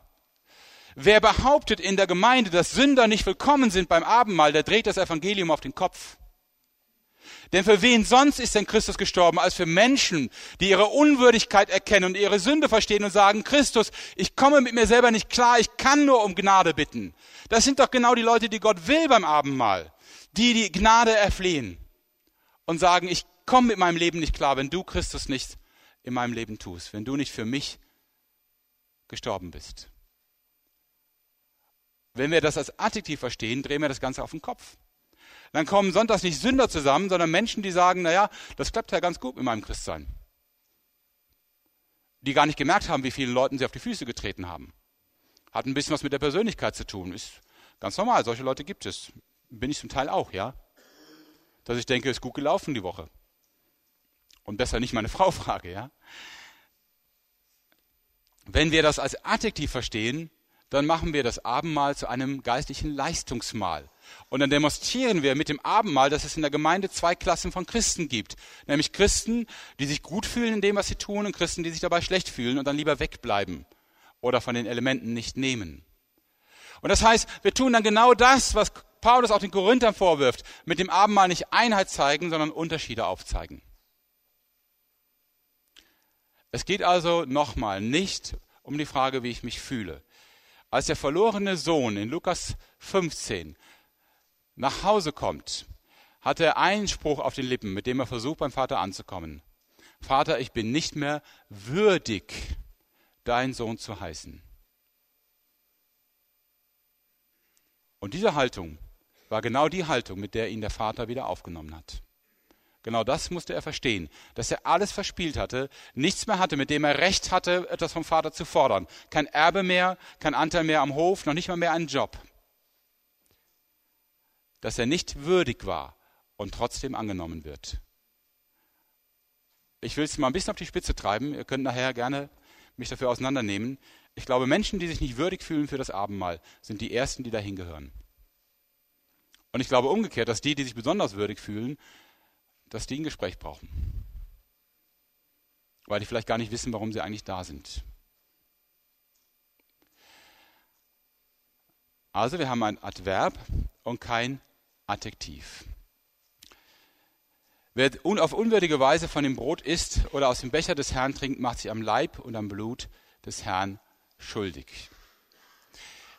Wer behauptet in der Gemeinde, dass Sünder nicht willkommen sind beim Abendmahl, der dreht das Evangelium auf den Kopf. Denn für wen sonst ist denn Christus gestorben, als für Menschen, die ihre Unwürdigkeit erkennen und ihre Sünde verstehen und sagen, Christus, ich komme mit mir selber nicht klar, ich kann nur um Gnade bitten. Das sind doch genau die Leute, die Gott will beim Abendmahl, die die Gnade erflehen und sagen, ich komme mit meinem Leben nicht klar, wenn du Christus nicht in meinem Leben tust, wenn du nicht für mich gestorben bist. Wenn wir das als Adjektiv verstehen, drehen wir das Ganze auf den Kopf. Dann kommen sonntags nicht Sünder zusammen, sondern Menschen, die sagen, naja, das klappt ja ganz gut mit meinem Christsein. Die gar nicht gemerkt haben, wie vielen Leuten sie auf die Füße getreten haben. Hat ein bisschen was mit der Persönlichkeit zu tun. Ist ganz normal, solche Leute gibt es. Bin ich zum Teil auch, ja. Dass ich denke, ist gut gelaufen die Woche. Und besser nicht meine Frau frage, ja. Wenn wir das als Adjektiv verstehen, dann machen wir das Abendmahl zu einem geistlichen Leistungsmahl. Und dann demonstrieren wir mit dem Abendmahl, dass es in der Gemeinde zwei Klassen von Christen gibt. Nämlich Christen, die sich gut fühlen in dem, was sie tun, und Christen, die sich dabei schlecht fühlen und dann lieber wegbleiben oder von den Elementen nicht nehmen. Und das heißt, wir tun dann genau das, was Paulus auch den Korinthern vorwirft, mit dem Abendmahl nicht Einheit zeigen, sondern Unterschiede aufzeigen. Es geht also nochmal nicht um die Frage, wie ich mich fühle. Als der verlorene Sohn in Lukas 15 nach Hause kommt, hat er einen Spruch auf den Lippen, mit dem er versucht, beim Vater anzukommen. Vater, ich bin nicht mehr würdig, dein Sohn zu heißen. Und diese Haltung war genau die Haltung, mit der ihn der Vater wieder aufgenommen hat. Genau das musste er verstehen, dass er alles verspielt hatte, nichts mehr hatte, mit dem er Recht hatte, etwas vom Vater zu fordern. Kein Erbe mehr, kein Anteil mehr am Hof, noch nicht mal mehr einen Job. Dass er nicht würdig war und trotzdem angenommen wird. Ich will es mal ein bisschen auf die Spitze treiben. Ihr könnt nachher gerne mich dafür auseinandernehmen. Ich glaube, Menschen, die sich nicht würdig fühlen für das Abendmahl, sind die Ersten, die dahin gehören. Und ich glaube umgekehrt, dass die, die sich besonders würdig fühlen, dass die ein Gespräch brauchen. Weil die vielleicht gar nicht wissen, warum sie eigentlich da sind. Also wir haben ein Adverb und kein Adjektiv. Wer auf unwürdige Weise von dem Brot isst oder aus dem Becher des Herrn trinkt, macht sich am Leib und am Blut des Herrn schuldig.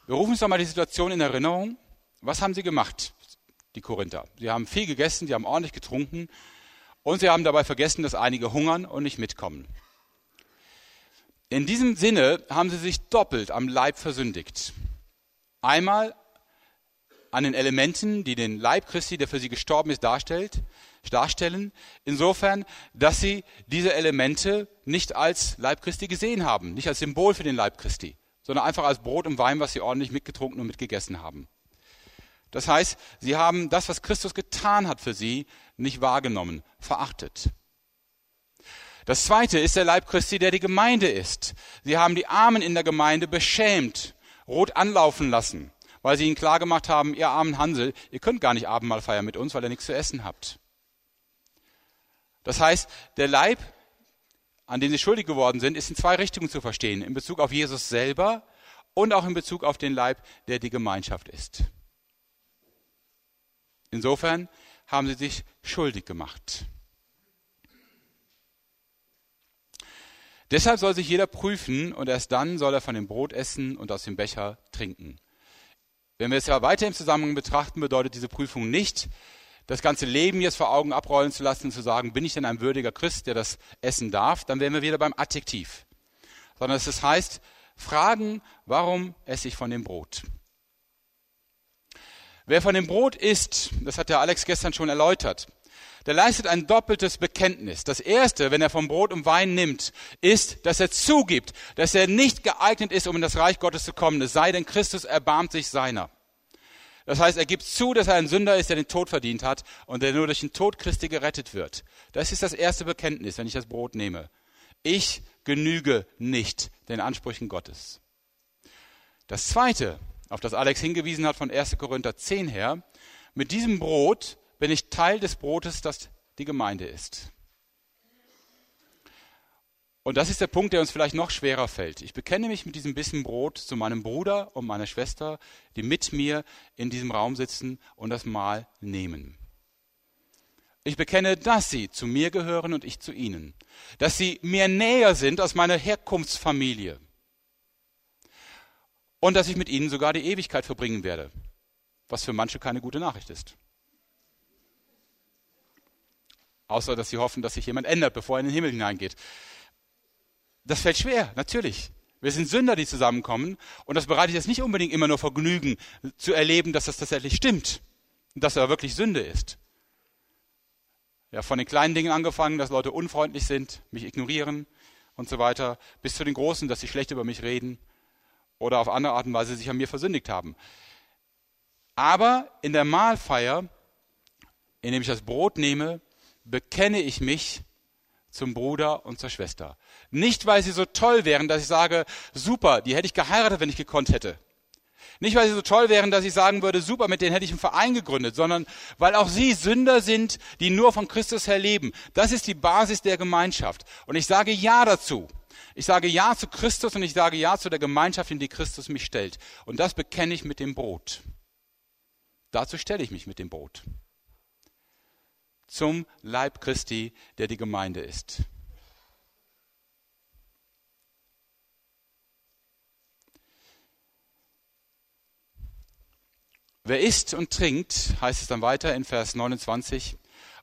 Wir rufen uns doch mal die Situation in Erinnerung. Was haben sie gemacht? Die Korinther. Sie haben viel gegessen, sie haben ordentlich getrunken und sie haben dabei vergessen, dass einige hungern und nicht mitkommen. In diesem Sinne haben sie sich doppelt am Leib versündigt. Einmal an den Elementen, die den Leib Christi, der für sie gestorben ist, darstellt, darstellen, insofern, dass sie diese Elemente nicht als Leib Christi gesehen haben, nicht als Symbol für den Leib Christi, sondern einfach als Brot und Wein, was sie ordentlich mitgetrunken und mitgegessen haben. Das heißt, sie haben das, was Christus getan hat für sie, nicht wahrgenommen, verachtet. Das zweite ist der Leib Christi, der die Gemeinde ist. Sie haben die Armen in der Gemeinde beschämt, rot anlaufen lassen, weil sie ihnen klargemacht haben, ihr armen Hansel, ihr könnt gar nicht Abendmahl feiern mit uns, weil ihr nichts zu essen habt. Das heißt, der Leib, an den sie schuldig geworden sind, ist in zwei Richtungen zu verstehen. In Bezug auf Jesus selber und auch in Bezug auf den Leib, der die Gemeinschaft ist. Insofern haben sie sich schuldig gemacht. Deshalb soll sich jeder prüfen und erst dann soll er von dem Brot essen und aus dem Becher trinken. Wenn wir es ja weiter im Zusammenhang betrachten, bedeutet diese Prüfung nicht, das ganze Leben jetzt vor Augen abrollen zu lassen und zu sagen, bin ich denn ein würdiger Christ, der das essen darf, dann wären wir wieder beim Adjektiv. Sondern es heißt, fragen, warum esse ich von dem Brot? Wer von dem Brot isst, das hat der Alex gestern schon erläutert, der leistet ein doppeltes Bekenntnis. Das erste, wenn er vom Brot und Wein nimmt, ist, dass er zugibt, dass er nicht geeignet ist, um in das Reich Gottes zu kommen, es sei denn, Christus erbarmt sich seiner. Das heißt, er gibt zu, dass er ein Sünder ist, der den Tod verdient hat und der nur durch den Tod Christi gerettet wird. Das ist das erste Bekenntnis, wenn ich das Brot nehme. Ich genüge nicht den Ansprüchen Gottes. Das zweite, auf das Alex hingewiesen hat von 1. Korinther 10 her, mit diesem Brot bin ich Teil des Brotes, das die Gemeinde ist. Und das ist der Punkt, der uns vielleicht noch schwerer fällt. Ich bekenne mich mit diesem Bissen Brot zu meinem Bruder und meiner Schwester, die mit mir in diesem Raum sitzen und das Mahl nehmen. Ich bekenne, dass sie zu mir gehören und ich zu ihnen. Dass sie mir näher sind als meine Herkunftsfamilie. Und dass ich mit ihnen sogar die Ewigkeit verbringen werde. Was für manche keine gute Nachricht ist. Außer, dass sie hoffen, dass sich jemand ändert, bevor er in den Himmel hineingeht. Das fällt schwer, natürlich. Wir sind Sünder, die zusammenkommen. Und das bereitet jetzt nicht unbedingt immer nur Vergnügen, zu erleben, dass das tatsächlich stimmt. Dass er wirklich Sünde ist. Ja, von den kleinen Dingen angefangen, dass Leute unfreundlich sind, mich ignorieren und so weiter, bis zu den großen, dass sie schlecht über mich reden oder auf andere Art und Weise sich an mir versündigt haben. Aber in der Mahlfeier, indem ich das Brot nehme, bekenne ich mich zum Bruder und zur Schwester. Nicht, weil sie so toll wären, dass ich sage, super, die hätte ich geheiratet, wenn ich gekonnt hätte. Nicht, weil sie so toll wären, dass ich sagen würde, super, mit denen hätte ich einen Verein gegründet, sondern weil auch sie Sünder sind, die nur von Christus her leben. Das ist die Basis der Gemeinschaft. Und ich sage Ja dazu. Ich sage Ja zu Christus und ich sage Ja zu der Gemeinschaft, in die Christus mich stellt. Und das bekenne ich mit dem Brot. Dazu stelle ich mich mit dem Brot zum Leib Christi, der die Gemeinde ist. Wer isst und trinkt, heißt es dann weiter in Vers 29,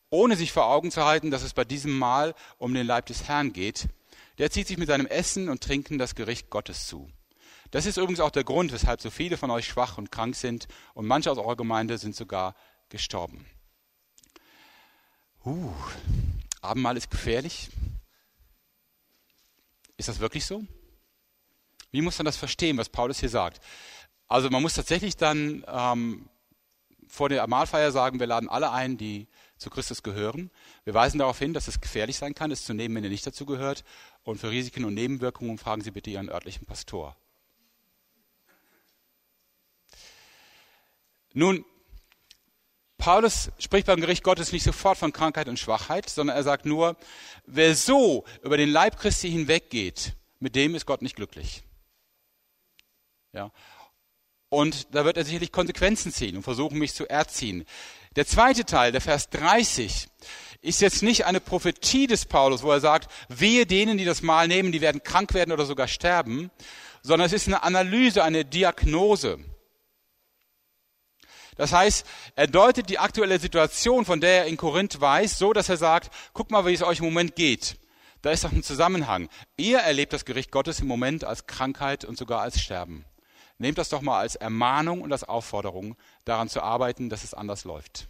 ohne sich vor Augen zu halten, dass es bei diesem Mahl um den Leib des Herrn geht, der zieht sich mit seinem Essen und Trinken das Gericht Gottes zu. Das ist übrigens auch der Grund, weshalb so viele von euch schwach und krank sind und manche aus eurer Gemeinde sind sogar gestorben. Uh, Abendmahl ist gefährlich. Ist das wirklich so? Wie muss man das verstehen, was Paulus hier sagt? Also man muss tatsächlich dann ähm, vor der Mahlfeier sagen, wir laden alle ein, die zu Christus gehören. Wir weisen darauf hin, dass es gefährlich sein kann, es zu nehmen, wenn ihr nicht dazu gehört. Und für Risiken und Nebenwirkungen fragen Sie bitte Ihren örtlichen Pastor. Nun, Paulus spricht beim Gericht Gottes nicht sofort von Krankheit und Schwachheit, sondern er sagt nur, wer so über den Leib Christi hinweggeht, mit dem ist Gott nicht glücklich. Ja. Und da wird er sicherlich Konsequenzen ziehen und versuchen, mich zu erziehen. Der zweite Teil, der Vers 30, ist jetzt nicht eine Prophetie des Paulus, wo er sagt, wehe denen, die das Mal nehmen, die werden krank werden oder sogar sterben, sondern es ist eine Analyse, eine Diagnose. Das heißt, er deutet die aktuelle Situation, von der er in Korinth weiß, so, dass er sagt, guck mal, wie es euch im Moment geht. Da ist doch ein Zusammenhang. Ihr erlebt das Gericht Gottes im Moment als Krankheit und sogar als Sterben. Nehmt das doch mal als Ermahnung und als Aufforderung, daran zu arbeiten, dass es anders läuft.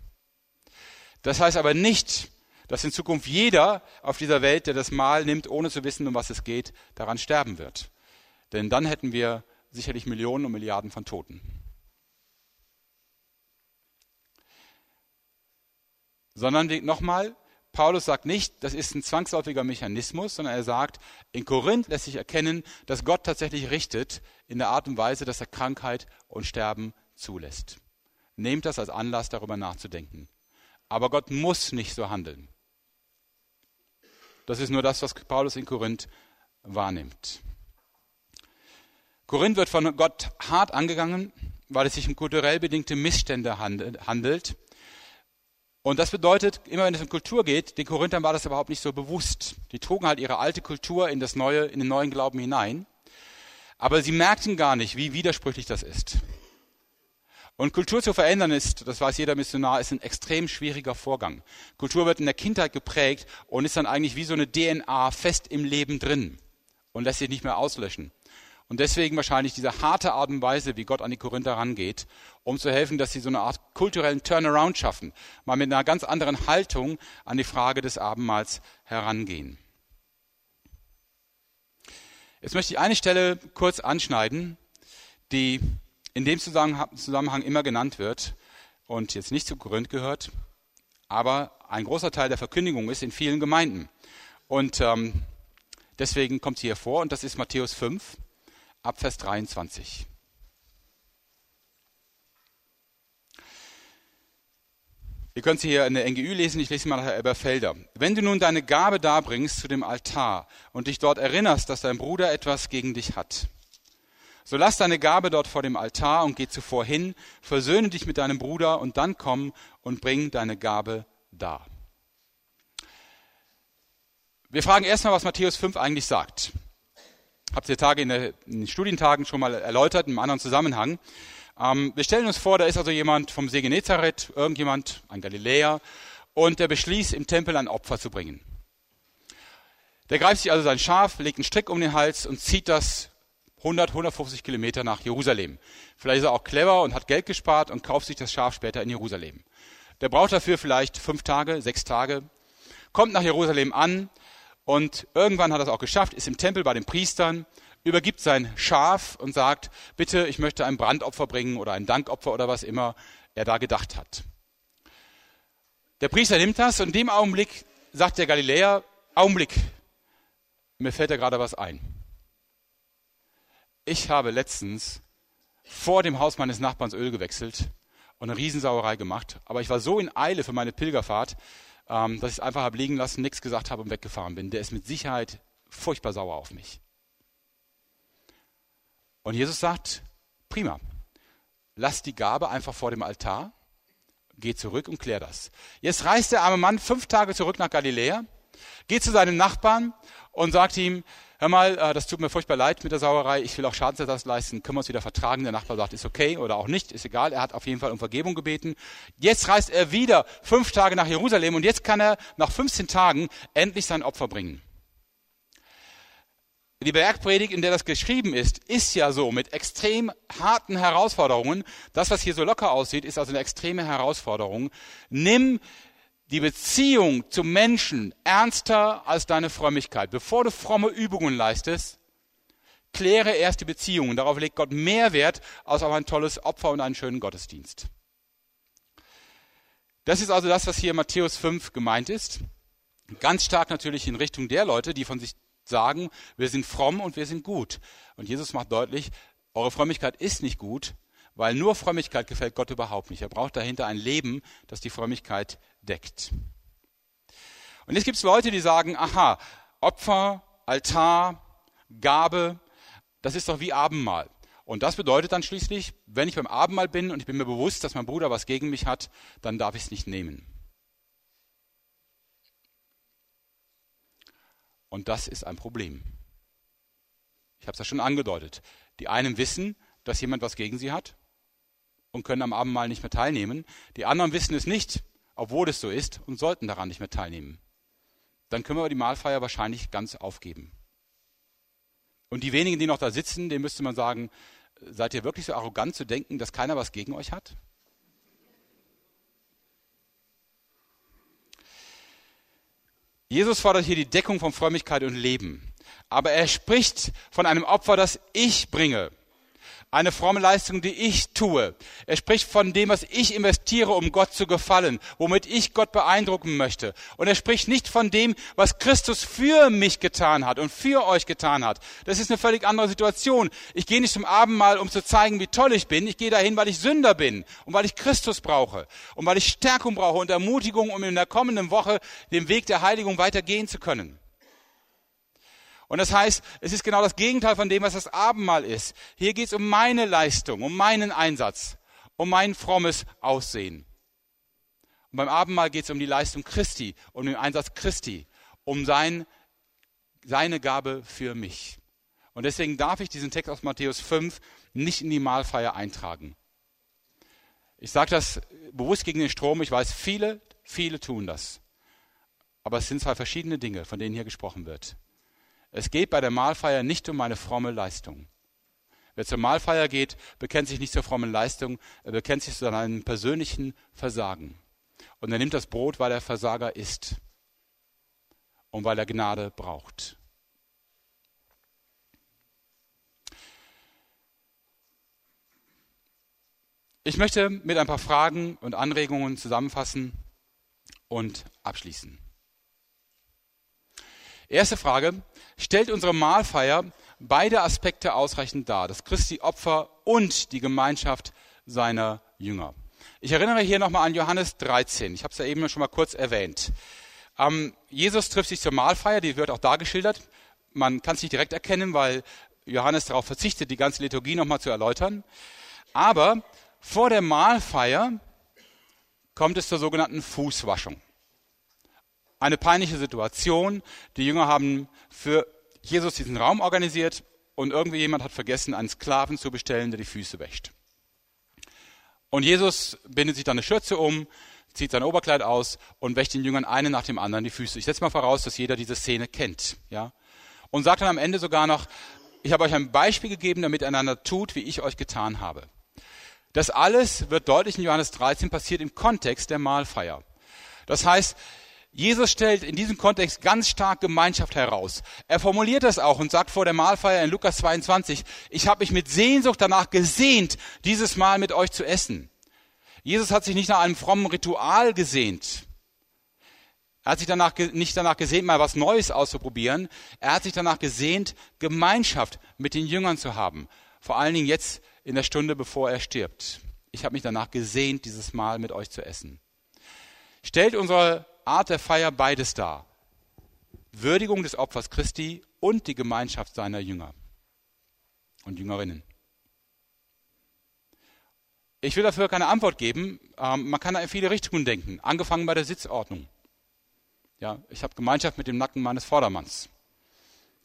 Das heißt aber nicht, dass in Zukunft jeder auf dieser Welt, der das Mal nimmt, ohne zu wissen, um was es geht, daran sterben wird. Denn dann hätten wir sicherlich Millionen und Milliarden von Toten. Sondern nochmal, Paulus sagt nicht, das ist ein zwangsläufiger Mechanismus, sondern er sagt, in Korinth lässt sich erkennen, dass Gott tatsächlich richtet in der Art und Weise, dass er Krankheit und Sterben zulässt. Nehmt das als Anlass, darüber nachzudenken. Aber Gott muss nicht so handeln. Das ist nur das, was Paulus in Korinth wahrnimmt. Korinth wird von Gott hart angegangen, weil es sich um kulturell bedingte Missstände handelt und das bedeutet, immer wenn es um Kultur geht, den Korinthern war das überhaupt nicht so bewusst. Die trugen halt ihre alte Kultur in das neue, in den neuen Glauben hinein. Aber sie merkten gar nicht, wie widersprüchlich das ist. Und Kultur zu verändern ist, das weiß jeder Missionar, ist ein extrem schwieriger Vorgang. Kultur wird in der Kindheit geprägt und ist dann eigentlich wie so eine DNA fest im Leben drin und lässt sich nicht mehr auslöschen. Und deswegen wahrscheinlich diese harte Art und Weise, wie Gott an die Korinther rangeht, um zu helfen, dass sie so eine Art kulturellen Turnaround schaffen, mal mit einer ganz anderen Haltung an die Frage des Abendmahls herangehen. Jetzt möchte ich eine Stelle kurz anschneiden, die in dem Zusammenhang immer genannt wird und jetzt nicht zu Korinth gehört, aber ein großer Teil der Verkündigung ist in vielen Gemeinden. Und ähm, deswegen kommt sie hier vor und das ist Matthäus 5 ab Vers 23. Ihr könnt sie hier in der NGÜ lesen, ich lese mal Herr Eberfelder. Wenn du nun deine Gabe darbringst zu dem Altar und dich dort erinnerst, dass dein Bruder etwas gegen dich hat, so lass deine Gabe dort vor dem Altar und geh zuvor hin, versöhne dich mit deinem Bruder und dann komm und bring deine Gabe dar. Wir fragen erstmal, was Matthäus 5 eigentlich sagt. Habt ihr Tage in, den Studientagen schon mal erläutert, einem anderen Zusammenhang. Ähm, wir stellen uns vor, da ist also jemand vom See Genezareth, irgendjemand, ein Galiläer, und der beschließt, im Tempel ein Opfer zu bringen. Der greift sich also sein Schaf, legt einen Strick um den Hals und zieht das 100, 150 Kilometer nach Jerusalem. Vielleicht ist er auch clever und hat Geld gespart und kauft sich das Schaf später in Jerusalem. Der braucht dafür vielleicht fünf Tage, sechs Tage, kommt nach Jerusalem an und irgendwann hat er es auch geschafft, ist im Tempel bei den Priestern, übergibt sein Schaf und sagt, bitte, ich möchte ein Brandopfer bringen oder ein Dankopfer oder was immer er da gedacht hat. Der Priester nimmt das und in dem Augenblick sagt der Galiläer, Augenblick, mir fällt da gerade was ein. Ich habe letztens vor dem Haus meines Nachbarns Öl gewechselt und eine Riesensauerei gemacht. Aber ich war so in Eile für meine Pilgerfahrt, ähm, dass ich es einfach habe liegen lassen, nichts gesagt habe und weggefahren bin. Der ist mit Sicherheit furchtbar sauer auf mich. Und Jesus sagt, prima, lass die Gabe einfach vor dem Altar, geh zurück und klär das. Jetzt reist der arme Mann fünf Tage zurück nach Galiläa, geht zu seinem Nachbarn und sagt ihm, hör mal, äh, das tut mir furchtbar leid mit der Sauerei, ich will auch Schadensersatz leisten, können wir uns wieder vertragen? Der Nachbar sagt, ist okay oder auch nicht, ist egal, er hat auf jeden Fall um Vergebung gebeten. Jetzt reist er wieder fünf Tage nach Jerusalem und jetzt kann er nach 15 Tagen endlich sein Opfer bringen. Die Bergpredigt, in der das geschrieben ist, ist ja so mit extrem harten Herausforderungen. Das, was hier so locker aussieht, ist also eine extreme Herausforderung. Nimm die Beziehung zum Menschen ernster als deine Frömmigkeit. Bevor du fromme Übungen leistest, kläre erst die Beziehungen. Darauf legt Gott mehr Wert als auf ein tolles Opfer und einen schönen Gottesdienst. Das ist also das, was hier in Matthäus 5 gemeint ist. Ganz stark natürlich in Richtung der Leute, die von sich sagen, wir sind fromm und wir sind gut. Und Jesus macht deutlich, eure Frömmigkeit ist nicht gut, weil nur Frömmigkeit gefällt Gott überhaupt nicht. Er braucht dahinter ein Leben, das die Frömmigkeit deckt. Und jetzt gibt es Leute, die sagen, aha, Opfer, Altar, Gabe, das ist doch wie Abendmahl. Und das bedeutet dann schließlich, wenn ich beim Abendmahl bin und ich bin mir bewusst, dass mein Bruder was gegen mich hat, dann darf ich es nicht nehmen. Und das ist ein Problem. Ich habe es ja schon angedeutet. Die einen wissen, dass jemand was gegen sie hat und können am Abendmahl nicht mehr teilnehmen. Die anderen wissen es nicht obwohl es so ist, und sollten daran nicht mehr teilnehmen. Dann können wir die Mahlfeier wahrscheinlich ganz aufgeben. Und die wenigen, die noch da sitzen, denen müsste man sagen, seid ihr wirklich so arrogant zu denken, dass keiner was gegen euch hat? Jesus fordert hier die Deckung von Frömmigkeit und Leben. Aber er spricht von einem Opfer, das ich bringe eine fromme Leistung, die ich tue. Er spricht von dem, was ich investiere, um Gott zu gefallen, womit ich Gott beeindrucken möchte. Und er spricht nicht von dem, was Christus für mich getan hat und für euch getan hat. Das ist eine völlig andere Situation. Ich gehe nicht zum Abendmahl, um zu zeigen, wie toll ich bin. Ich gehe dahin, weil ich Sünder bin und weil ich Christus brauche und weil ich Stärkung brauche und Ermutigung, um in der kommenden Woche den Weg der Heiligung weitergehen zu können. Und das heißt, es ist genau das Gegenteil von dem, was das Abendmahl ist. Hier geht es um meine Leistung, um meinen Einsatz, um mein frommes Aussehen. Und beim Abendmahl geht es um die Leistung Christi, um den Einsatz Christi, um sein, seine Gabe für mich. Und deswegen darf ich diesen Text aus Matthäus 5 nicht in die Mahlfeier eintragen. Ich sage das bewusst gegen den Strom. Ich weiß, viele, viele tun das. Aber es sind zwei verschiedene Dinge, von denen hier gesprochen wird. Es geht bei der Mahlfeier nicht um eine fromme Leistung. Wer zur Mahlfeier geht, bekennt sich nicht zur frommen Leistung, er bekennt sich zu einem persönlichen Versagen. Und er nimmt das Brot, weil er Versager ist und weil er Gnade braucht. Ich möchte mit ein paar Fragen und Anregungen zusammenfassen und abschließen. Erste Frage, stellt unsere Mahlfeier beide Aspekte ausreichend dar, das Christi Opfer und die Gemeinschaft seiner Jünger. Ich erinnere hier nochmal an Johannes 13, ich habe es ja eben schon mal kurz erwähnt. Ähm, Jesus trifft sich zur Mahlfeier, die wird auch da geschildert. Man kann es nicht direkt erkennen, weil Johannes darauf verzichtet, die ganze Liturgie nochmal zu erläutern. Aber vor der Mahlfeier kommt es zur sogenannten Fußwaschung. Eine peinliche Situation. Die Jünger haben für Jesus diesen Raum organisiert und irgendwie jemand hat vergessen, einen Sklaven zu bestellen, der die Füße wäscht. Und Jesus bindet sich dann eine Schürze um, zieht sein Oberkleid aus und wäscht den Jüngern einen nach dem anderen die Füße. Ich setze mal voraus, dass jeder diese Szene kennt, ja. Und sagt dann am Ende sogar noch, ich habe euch ein Beispiel gegeben, damit einander tut, wie ich euch getan habe. Das alles wird deutlich in Johannes 13 passiert im Kontext der Mahlfeier. Das heißt, Jesus stellt in diesem Kontext ganz stark Gemeinschaft heraus. Er formuliert das auch und sagt vor der Mahlfeier in Lukas 22, ich habe mich mit Sehnsucht danach gesehnt, dieses Mal mit euch zu essen. Jesus hat sich nicht nach einem frommen Ritual gesehnt. Er hat sich danach, nicht danach gesehnt, mal was Neues auszuprobieren. Er hat sich danach gesehnt, Gemeinschaft mit den Jüngern zu haben. Vor allen Dingen jetzt in der Stunde, bevor er stirbt. Ich habe mich danach gesehnt, dieses Mal mit euch zu essen. Stellt unsere Art der Feier beides dar. Würdigung des Opfers Christi und die Gemeinschaft seiner Jünger und Jüngerinnen. Ich will dafür keine Antwort geben. Ähm, man kann da in viele Richtungen denken, angefangen bei der Sitzordnung. Ja, ich habe Gemeinschaft mit dem Nacken meines Vordermanns.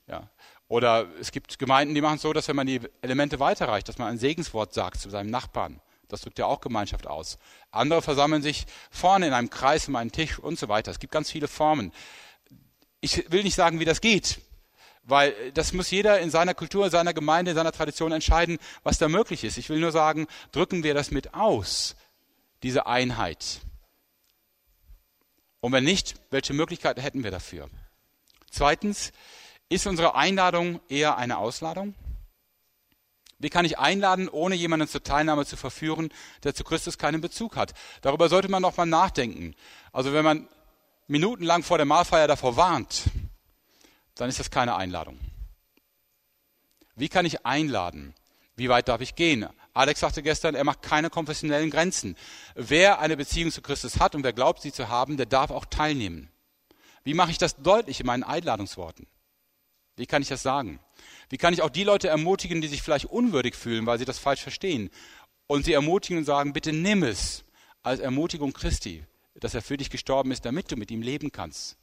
Ja. Oder es gibt Gemeinden, die machen es so, dass wenn man die Elemente weiterreicht, dass man ein Segenswort sagt zu seinem Nachbarn. Das drückt ja auch Gemeinschaft aus. Andere versammeln sich vorne in einem Kreis um einen Tisch und so weiter. Es gibt ganz viele Formen. Ich will nicht sagen, wie das geht, weil das muss jeder in seiner Kultur, in seiner Gemeinde, in seiner Tradition entscheiden, was da möglich ist. Ich will nur sagen, drücken wir das mit aus, diese Einheit. Und wenn nicht, welche Möglichkeiten hätten wir dafür? Zweitens, ist unsere Einladung eher eine Ausladung? Wie kann ich einladen, ohne jemanden zur Teilnahme zu verführen, der zu Christus keinen Bezug hat? Darüber sollte man noch mal nachdenken. Also wenn man minutenlang vor der Mahlfeier davor warnt, dann ist das keine Einladung. Wie kann ich einladen? Wie weit darf ich gehen? Alex sagte gestern, er macht keine konfessionellen Grenzen. Wer eine Beziehung zu Christus hat und wer glaubt, sie zu haben, der darf auch teilnehmen. Wie mache ich das deutlich in meinen Einladungsworten? Wie kann ich das sagen? Wie kann ich auch die Leute ermutigen, die sich vielleicht unwürdig fühlen, weil sie das falsch verstehen? Und sie ermutigen und sagen, bitte nimm es als Ermutigung Christi, dass er für dich gestorben ist, damit du mit ihm leben kannst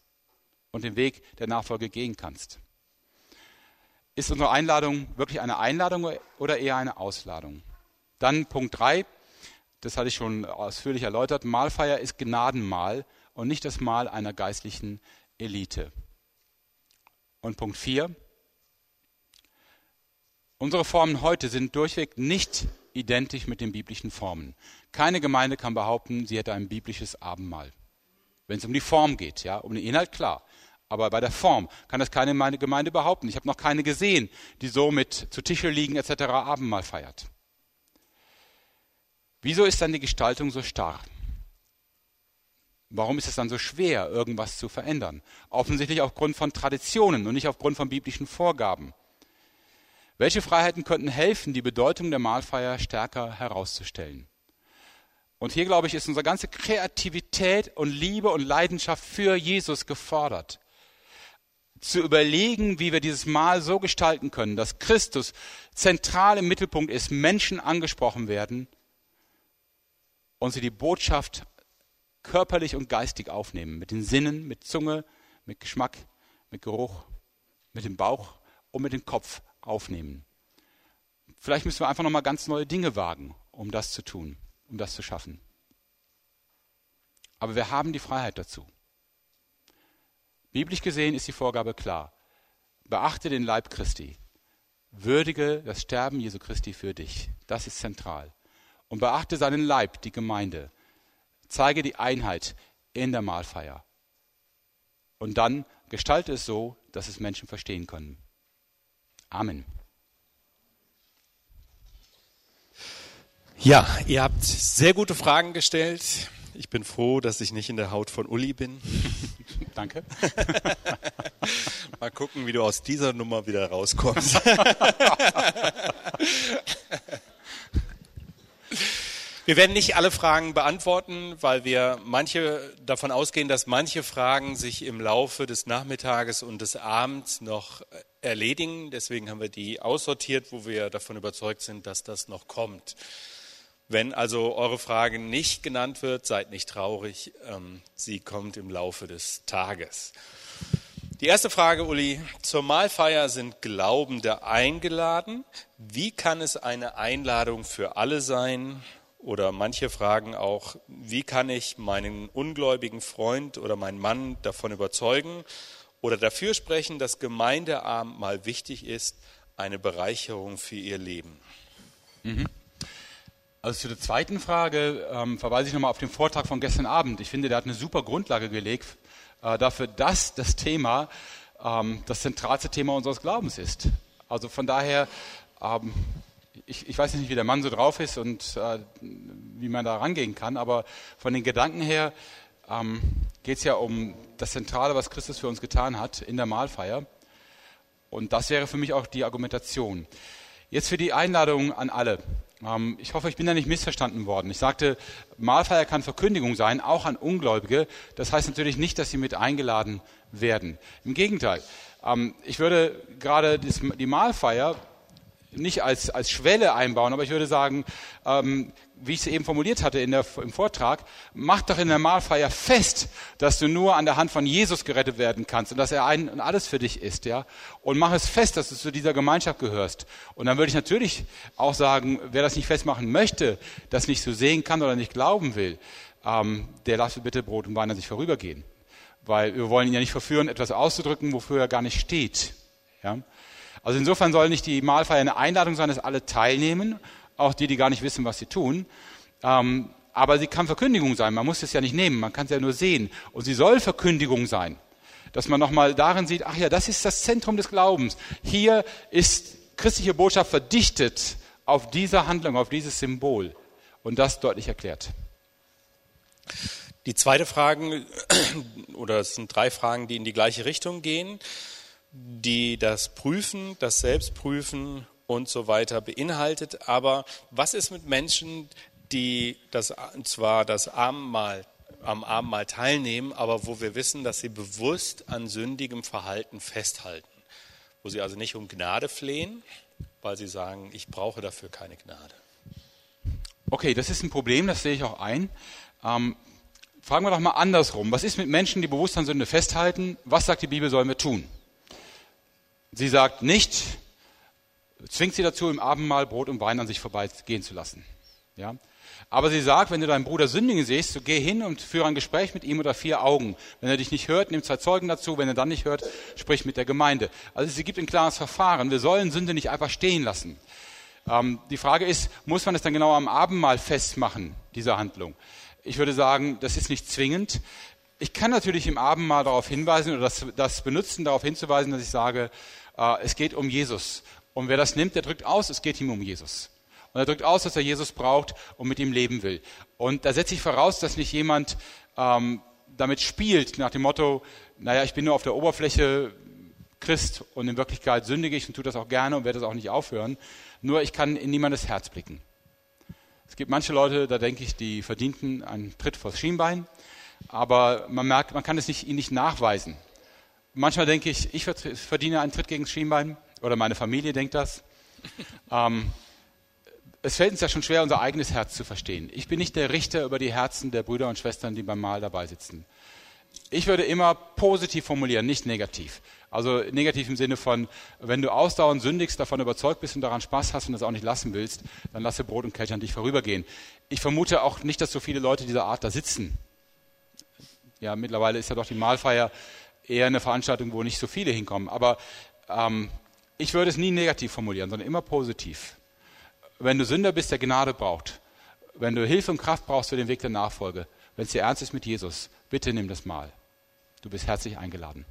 und den Weg der Nachfolge gehen kannst. Ist unsere Einladung wirklich eine Einladung oder eher eine Ausladung? Dann Punkt drei, das hatte ich schon ausführlich erläutert, Mahlfeier ist Gnadenmahl und nicht das Mahl einer geistlichen Elite. Und Punkt 4. Unsere Formen heute sind durchweg nicht identisch mit den biblischen Formen. Keine Gemeinde kann behaupten, sie hätte ein biblisches Abendmahl. Wenn es um die Form geht, ja, um den Inhalt klar. Aber bei der Form kann das keine Gemeinde behaupten. Ich habe noch keine gesehen, die so mit zu Tische liegen etc. Abendmahl feiert. Wieso ist dann die Gestaltung so starr? Warum ist es dann so schwer, irgendwas zu verändern? Offensichtlich aufgrund von Traditionen und nicht aufgrund von biblischen Vorgaben. Welche Freiheiten könnten helfen, die Bedeutung der Mahlfeier stärker herauszustellen? Und hier, glaube ich, ist unsere ganze Kreativität und Liebe und Leidenschaft für Jesus gefordert. Zu überlegen, wie wir dieses Mahl so gestalten können, dass Christus zentral im Mittelpunkt ist, Menschen angesprochen werden und sie die Botschaft körperlich und geistig aufnehmen. Mit den Sinnen, mit Zunge, mit Geschmack, mit Geruch, mit dem Bauch und mit dem Kopf aufnehmen. Vielleicht müssen wir einfach nochmal ganz neue Dinge wagen, um das zu tun, um das zu schaffen. Aber wir haben die Freiheit dazu. Biblisch gesehen ist die Vorgabe klar. Beachte den Leib Christi. Würdige das Sterben Jesu Christi für dich. Das ist zentral. Und beachte seinen Leib, die Gemeinde zeige die Einheit in der Mahlfeier. Und dann gestalte es so, dass es Menschen verstehen können. Amen. Ja, ihr habt sehr gute Fragen gestellt. Ich bin froh, dass ich nicht in der Haut von Uli bin. Danke. Mal gucken, wie du aus dieser Nummer wieder rauskommst. Wir werden nicht alle Fragen beantworten, weil wir manche davon ausgehen, dass manche Fragen sich im Laufe des Nachmittages und des Abends noch erledigen. Deswegen haben wir die aussortiert, wo wir davon überzeugt sind, dass das noch kommt. Wenn also eure Frage nicht genannt wird, seid nicht traurig. Ähm, sie kommt im Laufe des Tages. Die erste Frage, Uli. Zur Mahlfeier sind Glaubende eingeladen. Wie kann es eine Einladung für alle sein? Oder manche fragen auch, wie kann ich meinen ungläubigen Freund oder meinen Mann davon überzeugen oder dafür sprechen, dass Gemeindeabend wichtig ist, eine Bereicherung für ihr Leben? Mhm. Also zu der zweiten Frage ähm, verweise ich nochmal auf den Vortrag von gestern Abend. Ich finde, der hat eine super Grundlage gelegt äh, dafür, dass das Thema ähm, das zentralste Thema unseres Glaubens ist. Also von daher, ähm, ich, ich, weiß nicht, wie der Mann so drauf ist und äh, wie man da rangehen kann, aber von den Gedanken her ähm, geht es ja um das Zentrale, was Christus für uns getan hat in der Mahlfeier. Und das wäre für mich auch die Argumentation. Jetzt für die Einladung an alle. Ähm, ich hoffe, ich bin da nicht missverstanden worden. Ich sagte, Mahlfeier kann Verkündigung sein, auch an Ungläubige. Das heißt natürlich nicht, dass sie mit eingeladen werden. Im Gegenteil. Ähm, ich würde gerade die Mahlfeier nicht als, als Schwelle einbauen, aber ich würde sagen, ähm, wie ich es eben formuliert hatte in der, im Vortrag, mach doch in der Mahlfeier fest, dass du nur an der Hand von Jesus gerettet werden kannst und dass er ein und alles für dich ist, ja. Und mach es fest, dass du zu dieser Gemeinschaft gehörst. Und dann würde ich natürlich auch sagen, wer das nicht festmachen möchte, das nicht so sehen kann oder nicht glauben will, ähm, der lasse bitte Brot und Wein an sich vorübergehen. Weil wir wollen ihn ja nicht verführen, etwas auszudrücken, wofür er gar nicht steht. Ja? Also insofern soll nicht die Mahlfeier eine Einladung sein, dass alle teilnehmen, auch die, die gar nicht wissen, was sie tun. Ähm, aber sie kann Verkündigung sein. Man muss es ja nicht nehmen, man kann es ja nur sehen. Und sie soll Verkündigung sein. Dass man nochmal darin sieht, ach ja, das ist das Zentrum des Glaubens. Hier ist christliche Botschaft verdichtet auf diese Handlung, auf dieses Symbol. Und das deutlich erklärt. Die zweite Frage, oder es sind drei Fragen, die in die gleiche Richtung gehen die das Prüfen, das Selbstprüfen und so weiter beinhaltet. Aber was ist mit Menschen, die das, zwar das Abendmahl, am Abendmahl teilnehmen, aber wo wir wissen, dass sie bewusst an sündigem Verhalten festhalten? Wo sie also nicht um Gnade flehen, weil sie sagen, ich brauche dafür keine Gnade. Okay, das ist ein Problem, das sehe ich auch ein. Ähm, fragen wir doch mal andersrum. Was ist mit Menschen, die bewusst an Sünde festhalten? Was sagt die Bibel, sollen wir tun? Sie sagt nicht, zwingt sie dazu, im Abendmahl Brot und Wein an sich vorbeigehen zu lassen. Ja? Aber sie sagt, wenn du deinen Bruder sündigen siehst, so geh hin und führe ein Gespräch mit ihm unter vier Augen. Wenn er dich nicht hört, nimm zwei Zeugen dazu. Wenn er dann nicht hört, sprich mit der Gemeinde. Also sie gibt ein klares Verfahren. Wir sollen Sünde nicht einfach stehen lassen. Ähm, die Frage ist, muss man es dann genau am Abendmahl festmachen, diese Handlung? Ich würde sagen, das ist nicht zwingend. Ich kann natürlich im Abendmahl darauf hinweisen oder das, das benutzen, darauf hinzuweisen, dass ich sage, äh, es geht um Jesus. Und wer das nimmt, der drückt aus, es geht ihm um Jesus. Und er drückt aus, dass er Jesus braucht und mit ihm leben will. Und da setze ich voraus, dass nicht jemand ähm, damit spielt, nach dem Motto, naja, ich bin nur auf der Oberfläche Christ und in Wirklichkeit sündige ich und tue das auch gerne und werde das auch nicht aufhören. Nur ich kann in niemandes Herz blicken. Es gibt manche Leute, da denke ich, die verdienten einen Tritt vors Schienbein, aber man merkt, man kann es nicht, ihnen nicht nachweisen. Manchmal denke ich, ich verdiene einen Tritt gegen das Schienbein oder meine Familie denkt das. ähm, es fällt uns ja schon schwer, unser eigenes Herz zu verstehen. Ich bin nicht der Richter über die Herzen der Brüder und Schwestern, die beim Mahl dabei sitzen. Ich würde immer positiv formulieren, nicht negativ. Also negativ im Sinne von, wenn du ausdauernd sündigst, davon überzeugt bist und daran Spaß hast und das auch nicht lassen willst, dann lasse Brot und Kelch an dich vorübergehen. Ich vermute auch nicht, dass so viele Leute dieser Art da sitzen. Ja, mittlerweile ist ja doch die Mahlfeier eher eine Veranstaltung, wo nicht so viele hinkommen. Aber ähm, ich würde es nie negativ formulieren, sondern immer positiv. Wenn du Sünder bist, der Gnade braucht, wenn du Hilfe und Kraft brauchst für den Weg der Nachfolge, wenn es dir ernst ist mit Jesus, bitte nimm das mal. Du bist herzlich eingeladen.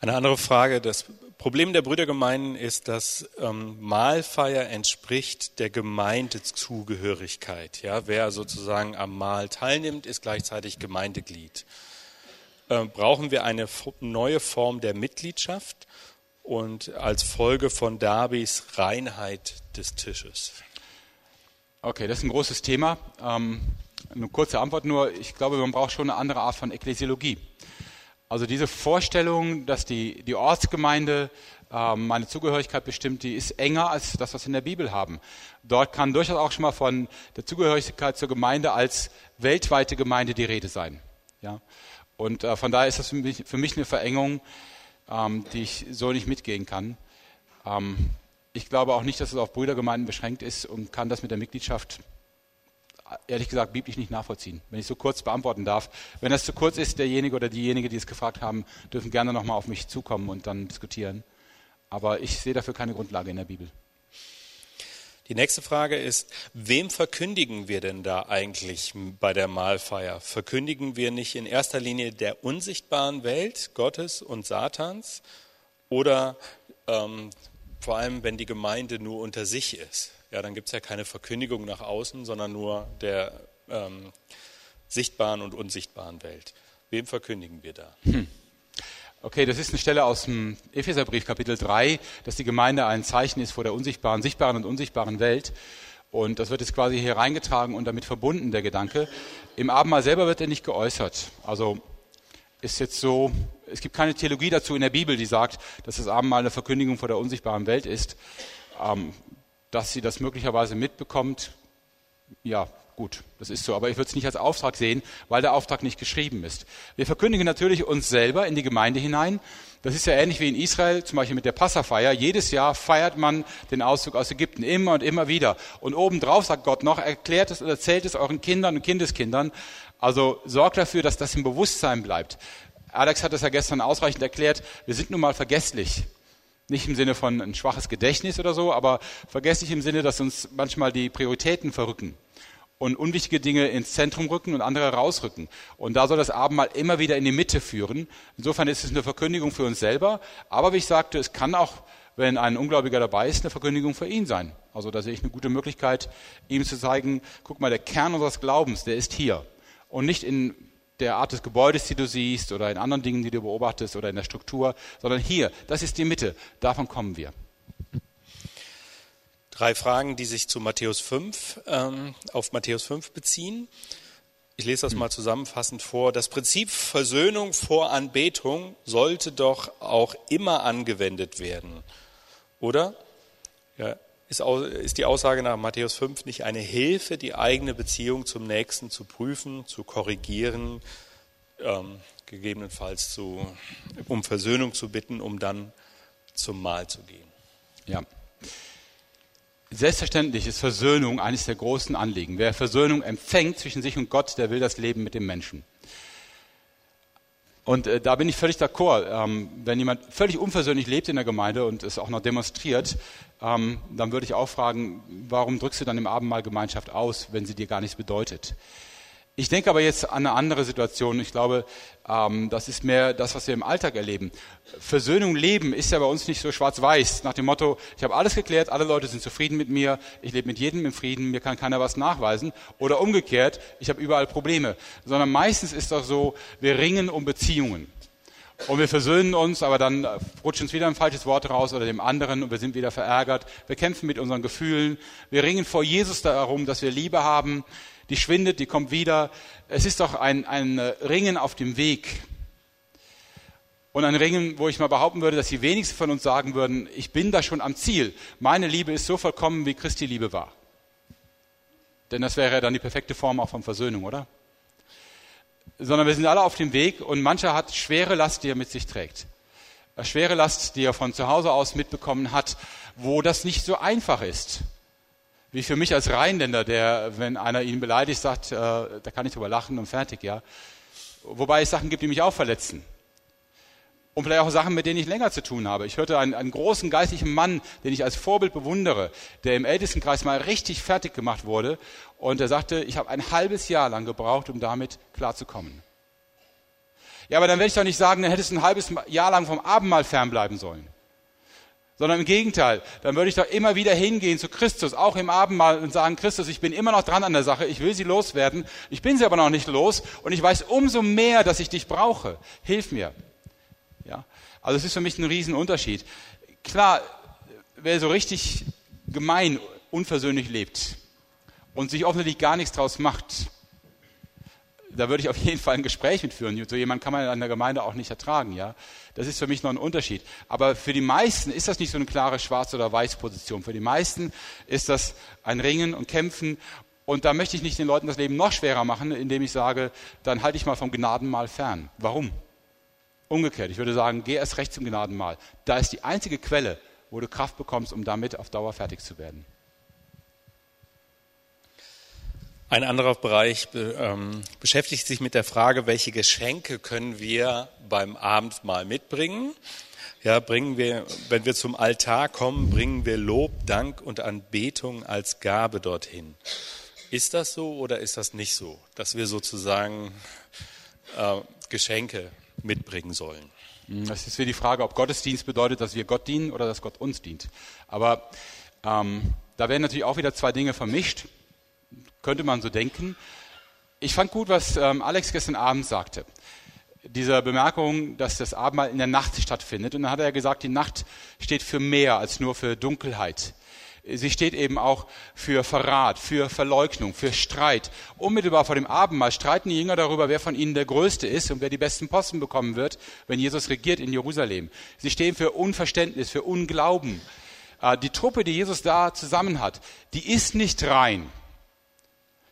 Eine andere Frage. Das Problem der Brüdergemeinden ist, dass ähm, Mahlfeier entspricht der Gemeindezugehörigkeit. Ja, wer sozusagen am Mahl teilnimmt, ist gleichzeitig Gemeindeglied. Äh, brauchen wir eine neue Form der Mitgliedschaft und als Folge von Darbys Reinheit des Tisches. Okay, das ist ein großes Thema. Ähm, eine kurze Antwort nur. Ich glaube, man braucht schon eine andere Art von Ekklesiologie. Also diese Vorstellung, dass die, die Ortsgemeinde ähm, meine Zugehörigkeit bestimmt, die ist enger als das, was wir in der Bibel haben. Dort kann durchaus auch schon mal von der Zugehörigkeit zur Gemeinde als weltweite Gemeinde die Rede sein. Ja? Und äh, von daher ist das für mich, für mich eine Verengung, ähm, die ich so nicht mitgehen kann. Ähm, ich glaube auch nicht, dass es auf Brüdergemeinden beschränkt ist und kann das mit der Mitgliedschaft ehrlich gesagt biblisch nicht nachvollziehen, wenn ich so kurz beantworten darf. Wenn das zu kurz ist, derjenige oder diejenige, die es gefragt haben, dürfen gerne nochmal auf mich zukommen und dann diskutieren. Aber ich sehe dafür keine Grundlage in der Bibel. Die nächste Frage ist, wem verkündigen wir denn da eigentlich bei der Mahlfeier? Verkündigen wir nicht in erster Linie der unsichtbaren Welt Gottes und Satans oder ähm, vor allem, wenn die Gemeinde nur unter sich ist? Ja, dann gibt es ja keine Verkündigung nach außen, sondern nur der ähm, sichtbaren und unsichtbaren Welt. Wem verkündigen wir da? Hm. Okay, das ist eine Stelle aus dem Epheserbrief Kapitel 3, dass die Gemeinde ein Zeichen ist vor der unsichtbaren, sichtbaren und unsichtbaren Welt. Und das wird jetzt quasi hier reingetragen und damit verbunden, der Gedanke. Im Abendmahl selber wird er nicht geäußert. Also ist jetzt so, es gibt keine Theologie dazu in der Bibel, die sagt, dass das Abendmahl eine Verkündigung vor der unsichtbaren Welt ist. Ähm, dass sie das möglicherweise mitbekommt, ja, Gut, das ist so, aber ich würde es nicht als Auftrag sehen, weil der Auftrag nicht geschrieben ist. Wir verkündigen natürlich uns selber in die Gemeinde hinein. Das ist ja ähnlich wie in Israel, zum Beispiel mit der Passafeier. Jedes Jahr feiert man den Auszug aus Ägypten immer und immer wieder. Und obendrauf sagt Gott noch, erklärt es und erzählt es euren Kindern und Kindeskindern. Also sorgt dafür, dass das im Bewusstsein bleibt. Alex hat das ja gestern ausreichend erklärt. Wir sind nun mal vergesslich. Nicht im Sinne von ein schwaches Gedächtnis oder so, aber vergesslich im Sinne, dass uns manchmal die Prioritäten verrücken und unwichtige Dinge ins Zentrum rücken und andere rausrücken. Und da soll das Abendmahl immer wieder in die Mitte führen. Insofern ist es eine Verkündigung für uns selber. Aber wie ich sagte, es kann auch, wenn ein Ungläubiger dabei ist, eine Verkündigung für ihn sein. Also da sehe ich eine gute Möglichkeit, ihm zu zeigen, guck mal, der Kern unseres Glaubens, der ist hier. Und nicht in der Art des Gebäudes, die du siehst, oder in anderen Dingen, die du beobachtest, oder in der Struktur, sondern hier, das ist die Mitte. Davon kommen wir. Drei Fragen, die sich zu Matthäus 5, ähm, auf Matthäus 5 beziehen. Ich lese das mal zusammenfassend vor. Das Prinzip Versöhnung vor Anbetung sollte doch auch immer angewendet werden. Oder? Ja, ist, ist die Aussage nach Matthäus 5 nicht eine Hilfe, die eigene Beziehung zum Nächsten zu prüfen, zu korrigieren, ähm, gegebenenfalls zu, um Versöhnung zu bitten, um dann zum Mahl zu gehen? Ja. Selbstverständlich ist Versöhnung eines der großen Anliegen. Wer Versöhnung empfängt zwischen sich und Gott, der will das Leben mit dem Menschen. Und äh, da bin ich völlig d'accord. Ähm, wenn jemand völlig unversöhnlich lebt in der Gemeinde und es auch noch demonstriert, ähm, dann würde ich auch fragen, warum drückst du dann im Abendmahl Gemeinschaft aus, wenn sie dir gar nichts bedeutet? Ich denke aber jetzt an eine andere Situation. Ich glaube, ähm, das ist mehr das, was wir im Alltag erleben. Versöhnung leben ist ja bei uns nicht so schwarz-weiß. Nach dem Motto, ich habe alles geklärt, alle Leute sind zufrieden mit mir, ich lebe mit jedem im Frieden, mir kann keiner was nachweisen. Oder umgekehrt, ich habe überall Probleme. Sondern meistens ist doch so, wir ringen um Beziehungen. Und wir versöhnen uns, aber dann rutscht uns wieder ein falsches Wort raus oder dem anderen und wir sind wieder verärgert. Wir kämpfen mit unseren Gefühlen. Wir ringen vor Jesus darum, dass wir Liebe haben die schwindet, die kommt wieder. Es ist doch ein, ein Ringen auf dem Weg. Und ein Ringen, wo ich mal behaupten würde, dass die wenigsten von uns sagen würden, ich bin da schon am Ziel. Meine Liebe ist so vollkommen, wie Christi Liebe war. Denn das wäre dann die perfekte Form auch von Versöhnung, oder? Sondern wir sind alle auf dem Weg und mancher hat schwere Last, die er mit sich trägt. Eine schwere Last, die er von zu Hause aus mitbekommen hat, wo das nicht so einfach ist wie für mich als Rheinländer, der, wenn einer ihn beleidigt, sagt, äh, da kann ich drüber lachen und fertig, ja. Wobei es Sachen gibt, die mich auch verletzen. Und vielleicht auch Sachen, mit denen ich länger zu tun habe. Ich hörte einen, einen großen geistlichen Mann, den ich als Vorbild bewundere, der im Ältestenkreis mal richtig fertig gemacht wurde. Und er sagte, ich habe ein halbes Jahr lang gebraucht, um damit klarzukommen. Ja, aber dann werde ich doch nicht sagen, dann hättest du ein halbes Jahr lang vom Abendmahl fernbleiben sollen sondern im Gegenteil, dann würde ich doch immer wieder hingehen zu Christus, auch im Abendmahl und sagen, Christus, ich bin immer noch dran an der Sache, ich will sie loswerden, ich bin sie aber noch nicht los und ich weiß umso mehr, dass ich dich brauche. Hilf mir. Ja? Also es ist für mich ein Riesenunterschied. Klar, wer so richtig gemein, unversöhnlich lebt und sich offensichtlich gar nichts draus macht, da würde ich auf jeden Fall ein Gespräch mitführen. So jemand kann man in der Gemeinde auch nicht ertragen, ja. Das ist für mich noch ein Unterschied. Aber für die meisten ist das nicht so eine klare Schwarz- oder Weiß-Position. Für die meisten ist das ein Ringen und Kämpfen. Und da möchte ich nicht den Leuten das Leben noch schwerer machen, indem ich sage, dann halte ich mal vom Gnadenmal fern. Warum? Umgekehrt, ich würde sagen, geh erst recht zum Gnadenmal. Da ist die einzige Quelle, wo du Kraft bekommst, um damit auf Dauer fertig zu werden. Ein anderer Bereich ähm, beschäftigt sich mit der Frage, welche Geschenke können wir beim Abendmahl mitbringen? Ja, bringen wir, wenn wir zum Altar kommen, bringen wir Lob, Dank und Anbetung als Gabe dorthin. Ist das so oder ist das nicht so, dass wir sozusagen äh, Geschenke mitbringen sollen? Hm, das ist wie die Frage, ob Gottesdienst bedeutet, dass wir Gott dienen oder dass Gott uns dient. Aber ähm, da werden natürlich auch wieder zwei Dinge vermischt könnte man so denken. Ich fand gut, was ähm, Alex gestern Abend sagte. Diese Bemerkung, dass das Abendmahl in der Nacht stattfindet. Und dann hat er gesagt, die Nacht steht für mehr als nur für Dunkelheit. Sie steht eben auch für Verrat, für Verleugnung, für Streit. Unmittelbar vor dem Abendmahl streiten die Jünger darüber, wer von ihnen der Größte ist und wer die besten Posten bekommen wird, wenn Jesus regiert in Jerusalem. Sie stehen für Unverständnis, für Unglauben. Äh, die Truppe, die Jesus da zusammen hat, die ist nicht rein.